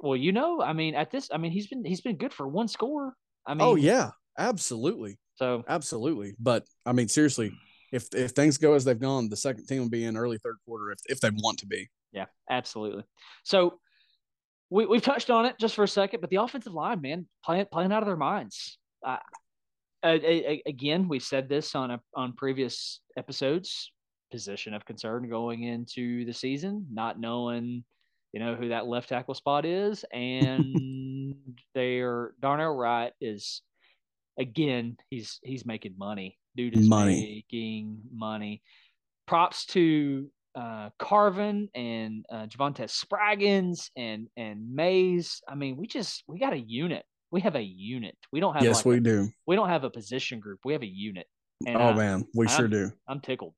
Well, you know, I mean, at this, I mean, he's been he's been good for one score. I oh, mean, oh yeah, absolutely, so absolutely. But I mean, seriously, if if things go as they've gone, the second team will be in early third quarter if if they want to be. Yeah, absolutely. So we we've touched on it just for a second, but the offensive line, man, playing playing out of their minds. Uh, again, we said this on a, on previous episodes. Position of concern going into the season, not knowing, you know, who that left tackle spot is, and *laughs* their Darnell Wright is, again, he's he's making money. Dude is money. making money. Props to uh, Carvin and uh, Javontez Spraggins and and Mays. I mean, we just we got a unit we have a unit. We don't have yes, like we a, do. We don't have a position group. We have a unit. And oh man, we I'm, sure do. I'm tickled.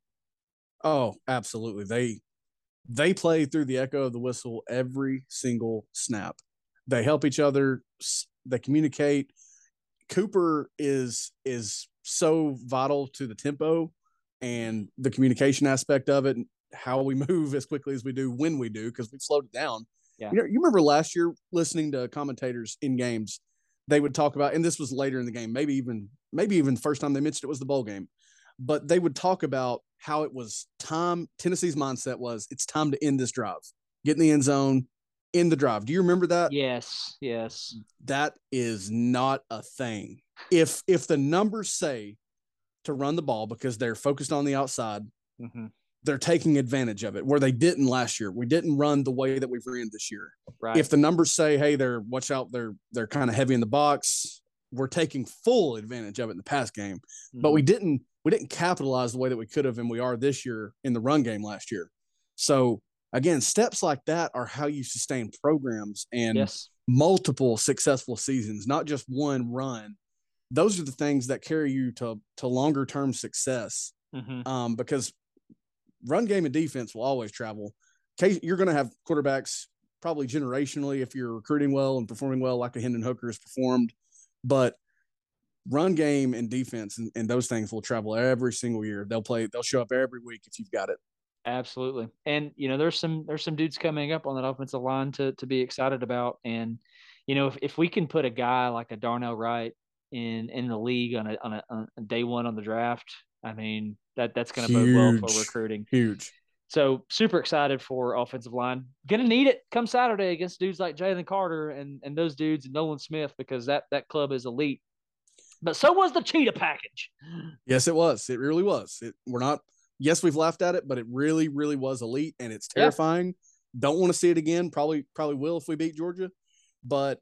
Oh, absolutely. They they play through the echo of the whistle every single snap. They help each other. They communicate. Cooper is is so vital to the tempo and the communication aspect of it, and how we *laughs* move as quickly as we do when we do, because we've slowed it down. Yeah. You, know, you remember last year listening to commentators in games they would talk about, and this was later in the game, maybe even maybe even the first time they mentioned it was the bowl game, but they would talk about how it was time. Tennessee's mindset was it's time to end this drive, get in the end zone, end the drive. Do you remember that? Yes, yes. That is not a thing. If if the numbers say to run the ball because they're focused on the outside, mm-hmm they're taking advantage of it where they didn't last year. We didn't run the way that we've ran this year. Right. If the numbers say, hey, they're watch out, they're they're kind of heavy in the box, we're taking full advantage of it in the pass game. Mm-hmm. But we didn't we didn't capitalize the way that we could have and we are this year in the run game last year. So again, steps like that are how you sustain programs and yes. multiple successful seasons, not just one run. Those are the things that carry you to to longer term success. Mm-hmm. Um, because run game and defense will always travel. You're going to have quarterbacks probably generationally if you're recruiting well and performing well, like a Hendon Hooker has performed. But run game and defense and, and those things will travel every single year. They'll play. They'll show up every week if you've got it. Absolutely. And you know, there's some there's some dudes coming up on that offensive line to to be excited about. And you know, if, if we can put a guy like a Darnell Wright in in the league on a on a, on a day one on the draft, I mean, that that's going to bode well for recruiting. Huge. So super excited for offensive line. Gonna need it come Saturday against dudes like Jalen Carter and and those dudes and Nolan Smith because that that club is elite. But so was the cheetah package. Yes, it was. It really was. It, we're not. Yes, we've laughed at it, but it really, really was elite, and it's terrifying. Yeah. Don't want to see it again. Probably, probably will if we beat Georgia. But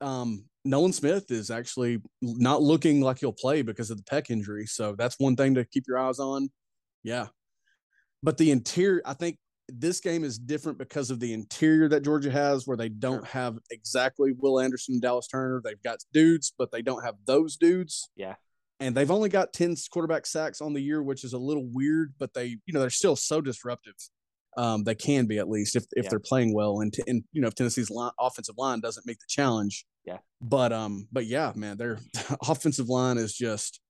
um, Nolan Smith is actually not looking like he'll play because of the pec injury. So that's one thing to keep your eyes on. Yeah. But the interior, I think this game is different because of the interior that Georgia has, where they don't have exactly Will Anderson and Dallas Turner. They've got dudes, but they don't have those dudes. Yeah. And they've only got 10 quarterback sacks on the year, which is a little weird, but they, you know, they're still so disruptive. Um, they can be at least if, if yeah. they're playing well. And, t- and, you know, if Tennessee's line, offensive line doesn't make the challenge, yeah. But um, but yeah, man, their *laughs* offensive line is just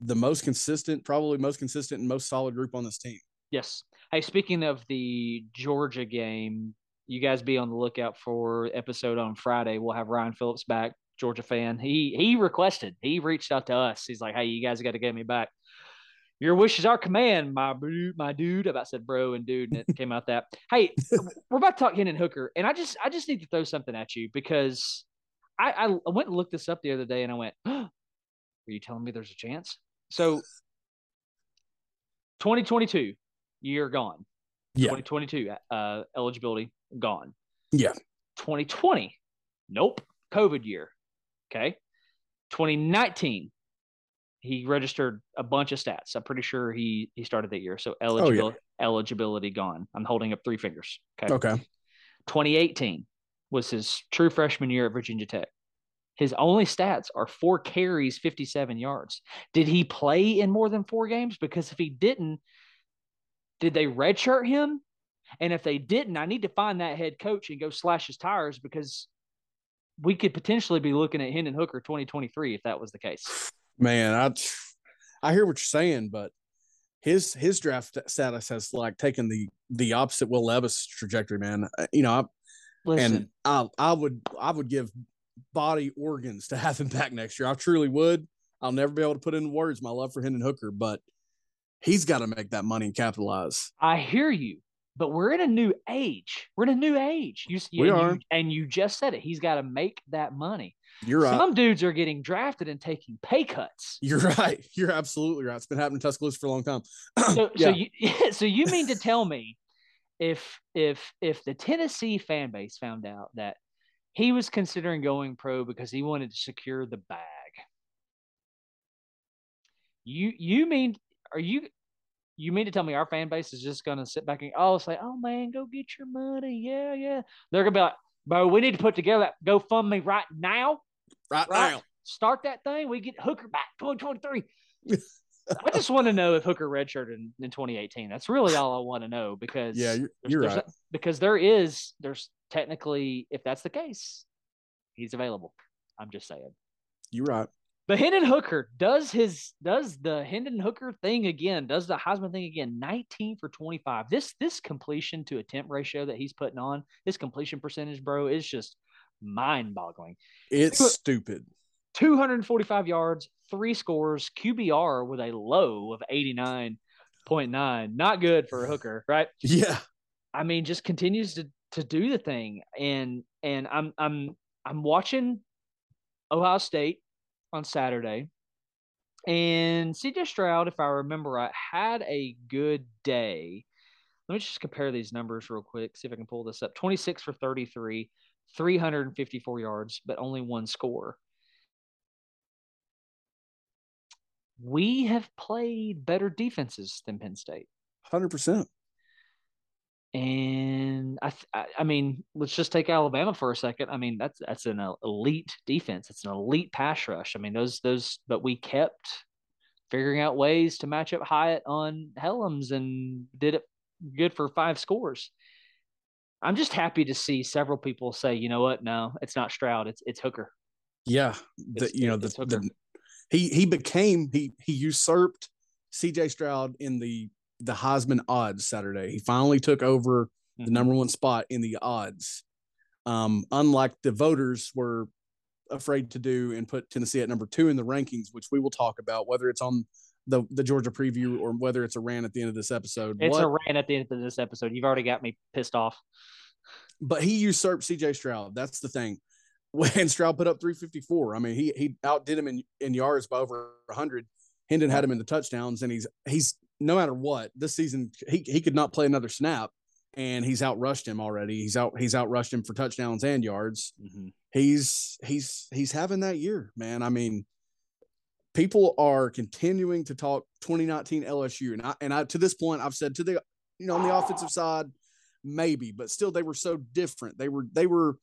the most consistent, probably most consistent and most solid group on this team. Yes. Hey, speaking of the Georgia game, you guys be on the lookout for episode on Friday. We'll have Ryan Phillips back, Georgia fan. He he requested, he reached out to us. He's like, Hey, you guys got to get me back. Your wish is our command, my dude, my dude. I about said bro and dude, and it came out that. Hey, we're about to talk Hendon Hooker, and I just I just need to throw something at you because I I went and looked this up the other day, and I went, oh, "Are you telling me there's a chance?" So, 2022 year gone. Yeah. 2022 uh, eligibility gone. Yeah. 2020, nope, COVID year. Okay. 2019 he registered a bunch of stats. I'm pretty sure he he started that year. So eligibility oh, yeah. eligibility gone. I'm holding up three fingers. Okay. Okay. 2018 was his true freshman year at Virginia Tech. His only stats are four carries, 57 yards. Did he play in more than four games? Because if he didn't, did they redshirt him? And if they didn't, I need to find that head coach and go slash his tires because we could potentially be looking at Hendon Hooker 2023 if that was the case. Man, I I hear what you're saying, but his his draft status has like taken the the opposite Will Levis trajectory, man. Uh, you know, I, Listen. and I I would I would give body organs to have him back next year. I truly would. I'll never be able to put in words my love for Hendon Hooker, but he's got to make that money and capitalize. I hear you, but we're in a new age. We're in a new age. You, we and are. You, and you just said it. He's got to make that money. You're right. Some dudes are getting drafted and taking pay cuts. You're *laughs* right. You're absolutely right. It's been happening in Tuscaloosa for a long time. *clears throat* so, yeah. so you, *laughs* so you mean to *laughs* tell me if if if the Tennessee fan base found out that he was considering going pro because he wanted to secure the bag, you you mean are you you mean to tell me our fan base is just gonna sit back and oh say, oh man, go get your money. Yeah, yeah. They're gonna be like, bro, we need to put together that GoFundMe right now. Right, right now. Start that thing. We get Hooker back 2023. *laughs* I just want to know if Hooker redshirted in, in 2018. That's really all I want to know because yeah, you're, you're right. A, because there is there's technically if that's the case, he's available. I'm just saying. You're right. But Hendon Hooker does his does the Hendon Hooker thing again, does the Heisman thing again. 19 for 25. This this completion to attempt ratio that he's putting on, his completion percentage, bro, is just mind-boggling. It's Two, stupid. 245 yards, three scores, QBR with a low of 89.9. Not good for a hooker, right? Yeah. I mean, just continues to to do the thing. And and I'm I'm I'm watching Ohio State on Saturday. And CJ Stroud, if I remember right, had a good day. Let me just compare these numbers real quick, see if I can pull this up. 26 for 33, 354 yards, but only one score. We have played better defenses than Penn State. 100%. And I, I mean, let's just take Alabama for a second. I mean, that's that's an elite defense. It's an elite pass rush. I mean, those those, but we kept figuring out ways to match up Hyatt on Helms and did it good for five scores. I'm just happy to see several people say, you know what? No, it's not Stroud. It's it's Hooker. Yeah, the, you know the, the, he he became he he usurped C.J. Stroud in the the Heisman odds Saturday. He finally took over mm-hmm. the number one spot in the odds. Um, unlike the voters were afraid to do and put Tennessee at number two in the rankings, which we will talk about, whether it's on the the Georgia preview or whether it's a rant at the end of this episode. It's what, a rant at the end of this episode. You've already got me pissed off. But he usurped CJ Stroud. That's the thing. *laughs* When Stroud put up 354, I mean, he he outdid him in, in yards by over 100. Hendon had him in the touchdowns, and he's he's no matter what this season he, he could not play another snap and he's outrushed him already. He's out he's outrushed him for touchdowns and yards. Mm-hmm. he's he's he's having that year man. I mean people are continuing to talk 2019 lsu and i and i to this point i've said to the you know on the offensive side maybe but still they were so different. They were they were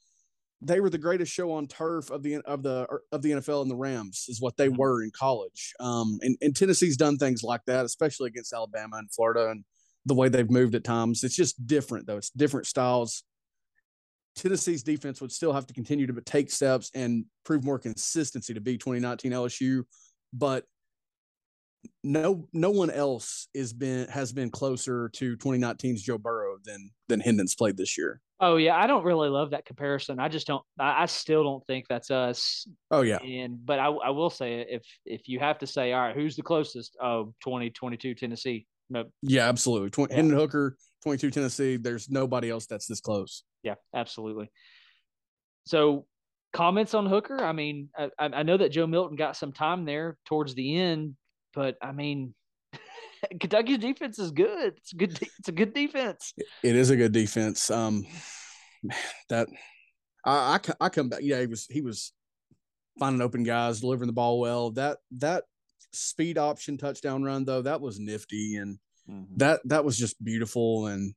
they were the greatest show on turf of the of the of the NFL and the Rams is what they mm-hmm. were in college. Um, and, and Tennessee's done things like that, especially against Alabama and Florida, and the way they've moved at times. It's just different though. It's different styles. Tennessee's defense would still have to continue to take steps and prove more consistency to be 2019 LSU, but no no one else is been has been closer to 2019's Joe Burrow than than Hendon's played this year. Oh yeah, I don't really love that comparison. I just don't. I, I still don't think that's us. Oh yeah. And but I, I will say if if you have to say all right, who's the closest? Oh, 2022 Tennessee. No. Yeah, absolutely. 20, yeah. Hendon Hooker, 22 Tennessee. There's nobody else that's this close. Yeah, absolutely. So comments on Hooker. I mean, I, I know that Joe Milton got some time there towards the end but I mean, *laughs* Kentucky's defense is good. It's a good. It's a good defense. It is a good defense. Um, that I, I I come back. Yeah, he was he was finding open guys, delivering the ball well. That that speed option touchdown run though, that was nifty and mm-hmm. that that was just beautiful and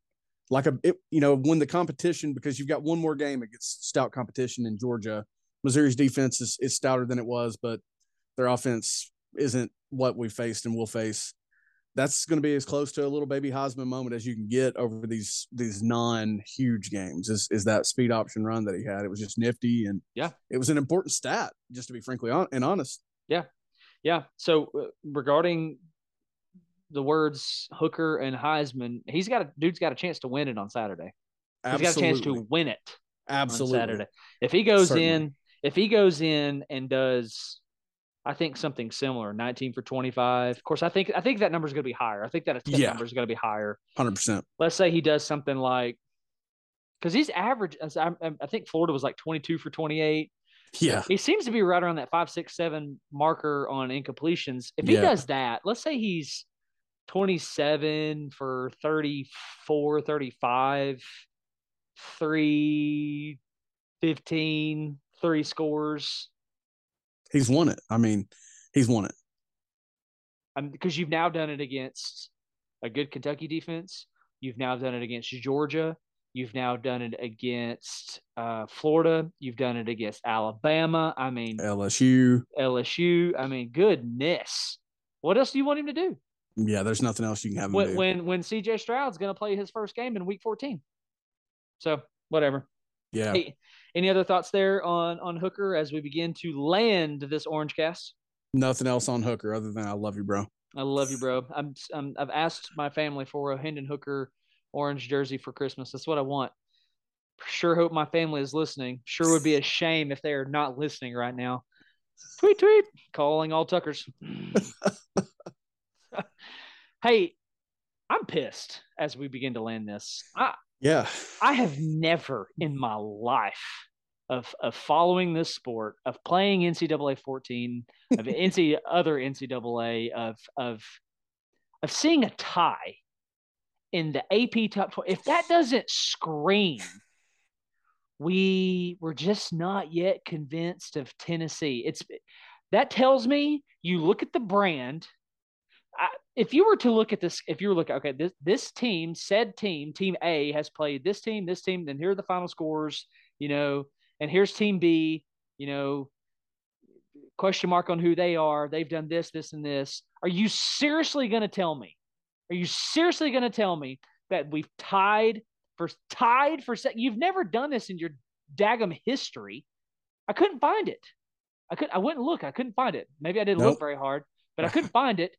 like a it, you know when the competition because you've got one more game against stout competition in Georgia. Missouri's defense is, is stouter than it was, but their offense isn't what we faced and will face. that's going to be as close to a little baby Heisman moment as you can get over these these non huge games. Is is that speed option run that he had? It was just nifty and yeah, it was an important stat. Just to be frankly on, and honest. Yeah, yeah. So uh, regarding the words Hooker and Heisman, he's got a dude's got a chance to win it on Saturday. Absolutely. He's got a chance to win it. Absolutely. Saturday. If he goes Certainly. in, if he goes in and does I think something similar, 19 for 25. Of course, I think I think that number is going to be higher. I think that yeah. number is going to be higher. 100%. Let's say he does something like because he's average. I, um, I think Florida was like 22 for 28. Yeah. He seems to be right around that five, six, seven marker on incompletions. If he yeah. does that, let's say he's 27 for 34, 35, 3, 15, three scores he's won it. I mean, he's won it. because you've now done it against a good Kentucky defense. You've now done it against Georgia. You've now done it against uh, Florida. You've done it against Alabama. I mean, LSU. LSU. I mean, goodness. What else do you want him to do? Yeah, there's nothing else you can have him when, do. When when CJ Stroud's going to play his first game in Week 14. So whatever. Yeah. Hey, any other thoughts there on on Hooker as we begin to land this Orange Cast? Nothing else on Hooker other than I love you, bro. I love you, bro. I'm, I'm I've asked my family for a Hendon Hooker orange jersey for Christmas. That's what I want. Sure hope my family is listening. Sure would be a shame if they are not listening right now. Tweet tweet calling all Tuckers. *laughs* *laughs* hey, I'm pissed as we begin to land this. I yeah. I have never in my life of of following this sport, of playing NCAA 14, of *laughs* NC other NCAA, of of of seeing a tie in the AP top 12. If that doesn't scream, we were just not yet convinced of Tennessee. It's that tells me you look at the brand I, if you were to look at this, if you were looking, okay, this this team, said team, team A has played this team, this team, then here are the final scores, you know, and here's team B, you know, question mark on who they are. They've done this, this, and this. Are you seriously going to tell me? Are you seriously going to tell me that we've tied for tied for second? You've never done this in your daggum history. I couldn't find it. I could I wouldn't look. I couldn't find it. Maybe I didn't nope. look very hard, but I *laughs* couldn't find it.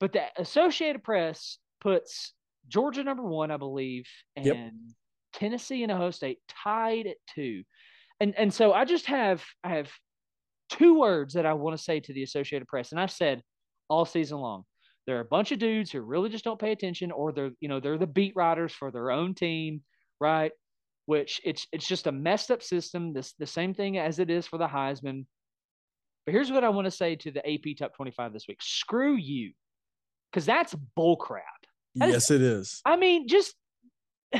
But the Associated Press puts Georgia number one, I believe, and yep. Tennessee and Ohio State tied at two. And and so I just have I have two words that I want to say to the Associated Press, and I've said all season long. There are a bunch of dudes who really just don't pay attention, or they're you know they're the beat writers for their own team, right? Which it's it's just a messed up system. This the same thing as it is for the Heisman. But here's what I want to say to the AP Top 25 this week: Screw you because that's bullcrap. That yes, is, it is. I mean, just *sighs*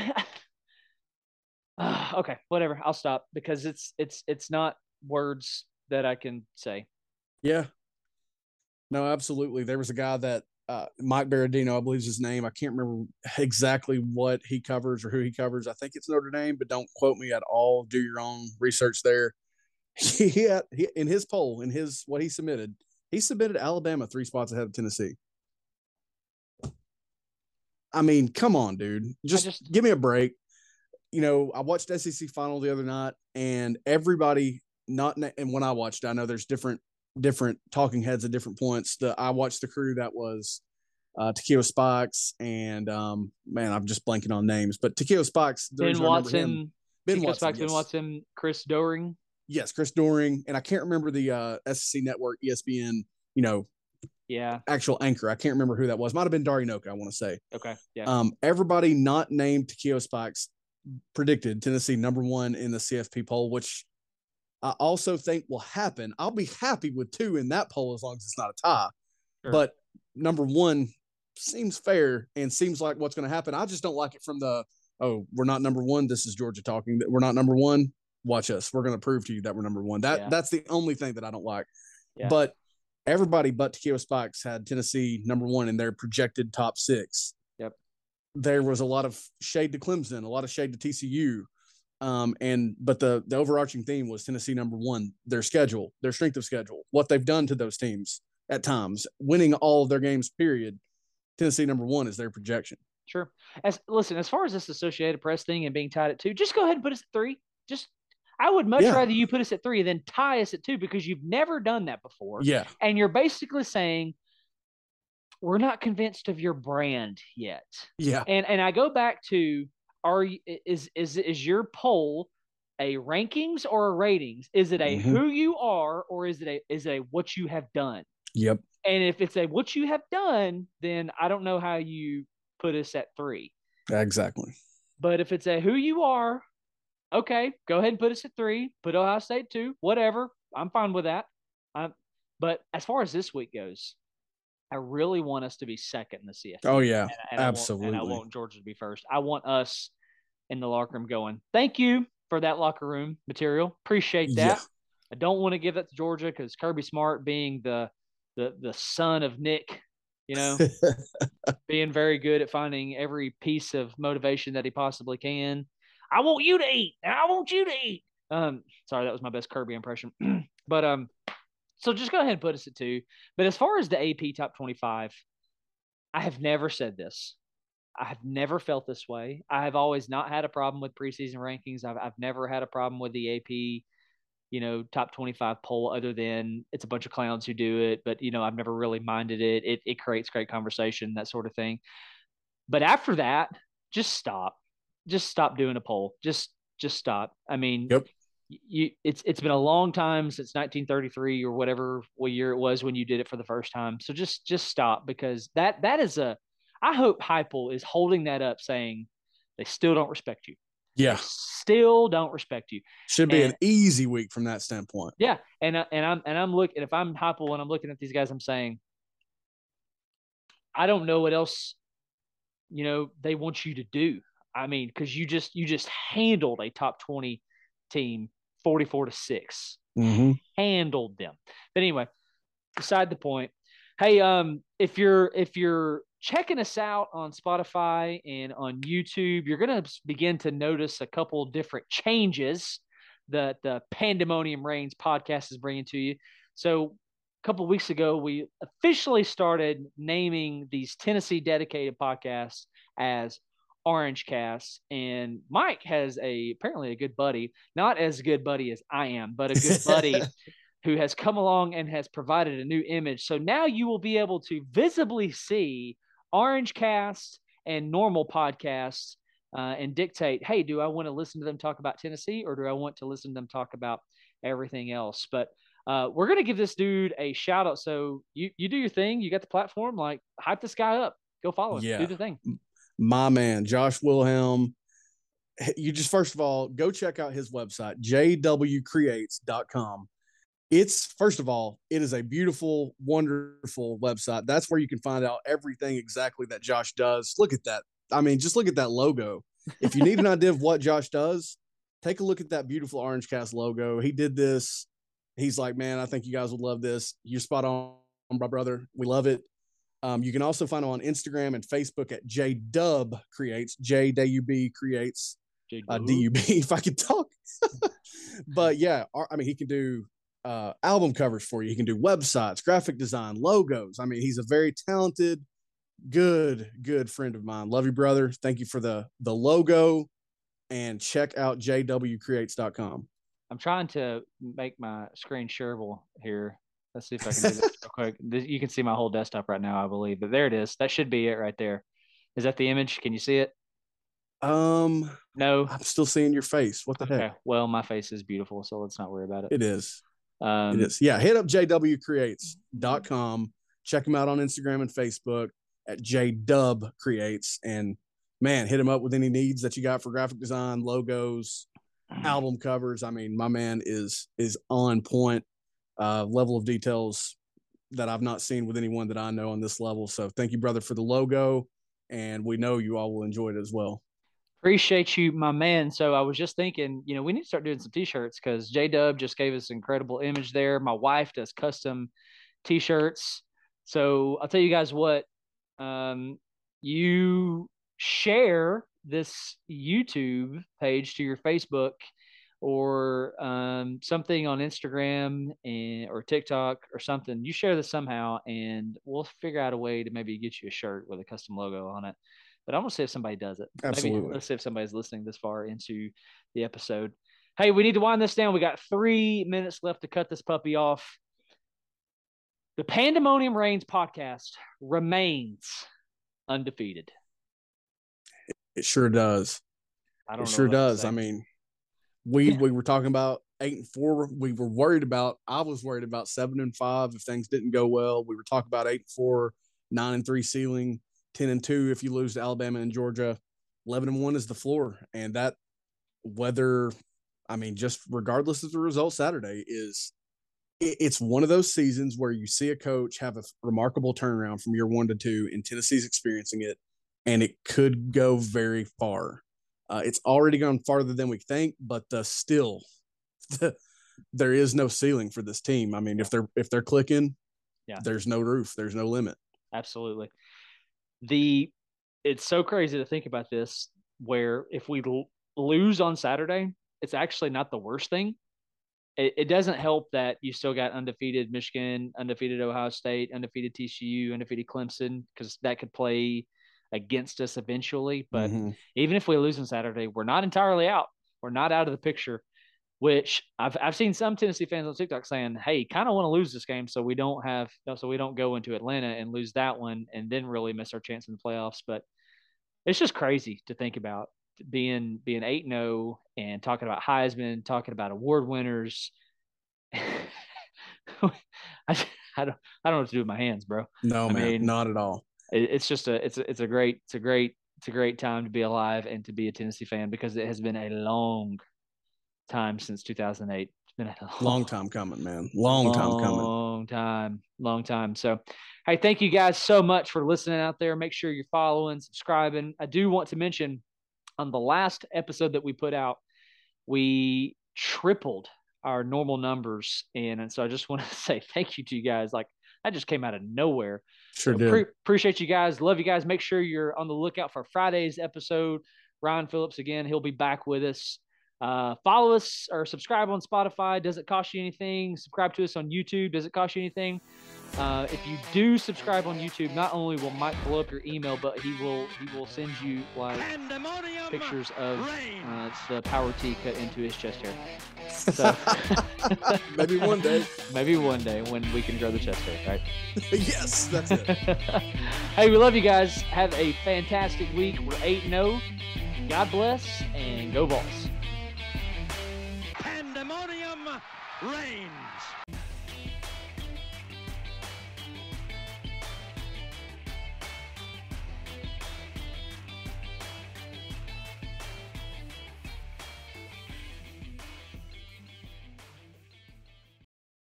uh, okay, whatever. I'll stop because it's it's it's not words that I can say. Yeah. No, absolutely. There was a guy that uh, Mike Berardino, I believe is his name. I can't remember exactly what he covers or who he covers. I think it's Notre Dame, but don't quote me at all. Do your own research there. *laughs* He had he, in his poll, in his what he submitted, he submitted Alabama three spots ahead of Tennessee. I mean, come on, dude. Just, just give me a break. You know, I watched SEC final the other night, and everybody not and when I watched, I know there's different different talking heads at different points. The I watched the crew that was uh Takeo Spikes and um man, I'm just blanking on names, but Takeo Spikes, Ben Watson, Ben Watson, Spikes, yes. Ben Watson, Chris Doering. Yes, Chris Doering, and I can't remember the uh SEC network, ESPN, you know, yeah actual anchor. I can't remember who that was. Might have been Dari Nowkhah, I want to say. Okay. Yeah. Um, everybody not named Takeo Spikes predicted Tennessee number one in the CFP poll, which I also think will happen. I'll be happy with two in that poll as long as it's not a tie. Sure. But number one seems fair and seems like what's going to happen. I just don't like it from the oh, we're not number one. This is Georgia talking. We're not number one. Watch us. We're going to prove to you that we're number one. That yeah. that's the only thing that I don't like. Yeah. But everybody but Takeo Spikes had Tennessee number one in their projected top six. Yep. There was a lot of shade to Clemson, a lot of shade to TCU. Um, and but the the overarching theme was Tennessee number one, their schedule, their strength of schedule, what they've done to those teams at times, winning all of their games, period. Tennessee number one is their projection. Sure. As listen, as far as this Associated Press thing and being tied at two, just go ahead and put us at three. Just I would much Yeah. rather you put us at three than tie us at two because you've never done that before. Yeah. And you're basically saying we're not convinced of your brand yet. Yeah. And and I go back to are is is is your poll a rankings or a ratings? Is it a Mhm. who you are or is it a is it a what you have done? Yep. And if it's a what you have done, then I don't know how you put us at three. Exactly. But if it's a who you are, okay, go ahead and put us at three. Put Ohio State two, whatever. I'm fine with that. I'm, but as far as this week goes, I really want us to be second in the CFP. Oh yeah. and, and I want- absolutely. and I want Georgia to be first. I want us in the locker room going. Thank you for that locker room material. Appreciate that. Yeah. I don't want to give that to Georgia because Kirby Smart being the the the son of Nick, you know, *laughs* being very good at finding every piece of motivation that he possibly can. I want you to eat. and I want you to eat. Um, sorry, that was my best Kirby impression. *clears throat* but um, so just go ahead and put us at two. But as far as the AP top twenty-five, I have never said this. I have never felt this way. I have always not had a problem with preseason rankings. I've I've never had a problem with the AP, you know, top 25 poll other than it's a bunch of clowns who do it, but you know, I've never really minded it. It it creates great conversation, that sort of thing. But after that, just stop. Just stop doing a poll. Just just stop. I mean, Yep. you it's it's been a long time since 1933 or whatever what year it was when you did it for the first time. So just just stop because that that is a I hope Heupel is holding that up saying they still don't respect you. Yeah. They still don't respect you. Should be And- an easy week from that standpoint. Yeah, and I- and I'm and I'm looking if I'm Heupel and I'm looking at these guys, I'm saying, I don't know what else, you know, they want you to do. I mean, because you just you just handled a top twenty team forty four to six, Mm-hmm. handled them. But anyway, beside the point. Hey, um, if you're if you're checking us out on Spotify and on YouTube, you're gonna begin to notice a couple different changes that the Pandemonium Reigns podcast is bringing to you. So a couple weeks ago, we officially started naming these Tennessee dedicated podcasts as Orange Cast, and Mike has a apparently a good buddy, not as good buddy as I am, but a good buddy *laughs* who has come along and has provided a new image. So now you will be able to visibly see Orange Cast and normal podcasts uh, and dictate, hey, do I want to listen to them talk about Tennessee or do I want to listen to them talk about everything else? But uh, we're gonna give this dude a shout out. So you you do your thing. You got the platform. Like hype this guy up. Go follow him. Yeah. Do the thing. My man, Josh Wilhelm. You just first of all go check out his website, jwcreates.com. It's first of all, it is a beautiful, wonderful website. That's where you can find out everything exactly that Josh does. Look at that. I mean, just look at that logo. If you need an idea of what Josh does, take a look at that beautiful Orange Cast logo. He did this. He's like, man, I think you guys would love this. You're spot on, my brother. We love it. Um, you can also find him on Instagram and Facebook at JDub Creates, J D U B Creates, uh, D U B, if I could talk. *laughs* but yeah, I mean, he can do uh, album covers for you. He can do websites, graphic design, logos. I mean, he's a very talented, good, good friend of mine. Love you, brother. Thank you for the the logo. And check out jwcreates.com. I'm trying to make my screen shareable here. Let's see if I can do this real quick. You can see my whole desktop right now, I believe. But there it is. That should be it right there. Is that the image? Can you see it? Um, No. I'm still seeing your face. What the Okay. heck? Well, my face is beautiful, so let's not worry about it. It is. Um, it is. Yeah, hit up jwcreates.com. Check him out on Instagram and Facebook at jdub creates. And man, hit him up with any needs that you got for graphic design, logos, album covers. I mean, my man is is on point. Uh, level of details that I've not seen with anyone that I know on this level. So thank you, brother, for the logo. And we know you all will enjoy it as well. Appreciate you, my man. So I was just thinking, you know, we need to start doing some t-shirts because J Dub just gave us an incredible image there. My wife does custom t-shirts. So I'll tell you guys what, um, you share this YouTube page to your Facebook or um, something on Instagram and or TikTok or something. You share this somehow, and we'll figure out a way to maybe get you a shirt with a custom logo on it. But I'm gonna see if somebody does it. *laughs* Absolutely. Maybe, let's see if somebody's listening this far into the episode. Hey, we need to wind this down. We got three minutes left to cut this puppy off. The Pandemonium Reigns podcast remains undefeated. It sure does. I don't It sure what else to does. I mean, we we were talking about eight and four. We were worried about. I was worried about seven and five if things didn't go well. We were talking about eight and four, nine and three ceiling, ten and two if you lose to Alabama and Georgia. Eleven and one is the floor, and that whether I mean just regardless of the result Saturday is it, it's one of those seasons where you see a coach have a remarkable turnaround from year one to two, and Tennessee's experiencing it, and it could go very far. Uh, it's already gone farther than we think, but uh, still, *laughs* there is no ceiling for this team. I mean, if they're if they're clicking, Yeah. there's no roof, there's no limit. Absolutely. The it's so crazy to think about this where if we l- lose on Saturday, it's actually not the worst thing. It, it doesn't help that you still got undefeated Michigan, undefeated Ohio State, undefeated TCU, undefeated Clemson because that could play against us eventually. But Mhm. even if we lose on Saturday, we're not entirely out. We're not out of the picture. Which I've I've seen some Tennessee fans on TikTok saying, "Hey, kind of want to lose this game so we don't have so we don't go into Atlanta and lose that one and then really miss our chance in the playoffs." But it's just crazy to think about being being eight and zero and talking about Heisman, talking about award winners. *laughs* I, I don't I don't know what to do with my hands, bro No, I man, mean- not at all. It, it's just a it's a it's a great it's a great it's a great time to be alive and to be a Tennessee fan because it has been a long time since 2008. It's been a *laughs* Long time coming, man. Long time coming. Long time, long time. So, hey, thank you guys so much for listening out there. Make sure you're following, subscribing. I do want to mention on the last episode that we put out, we tripled our normal numbers, and, and so I just want to *laughs* say thank you to you guys. Like that just came out of nowhere. Sure So pre- appreciate you guys. Love you guys. Make sure you're on the lookout for Friday's episode. Ryan Phillips again. He'll be back with us. Uh, follow us or subscribe on Spotify. Does it cost you anything? Subscribe to us on YouTube. Does it cost you anything? Uh, if you do subscribe on YouTube, not only will Mike blow up your email, but he will he will send you like pictures of uh, the power T cut into his chest hair. So *laughs* Maybe *laughs* one day. maybe one day when we can grow the chest hair, right? *laughs* yes, that's it. hey, we love you guys. Have a fantastic week. We're 8 0. God bless and go balls. Reigns.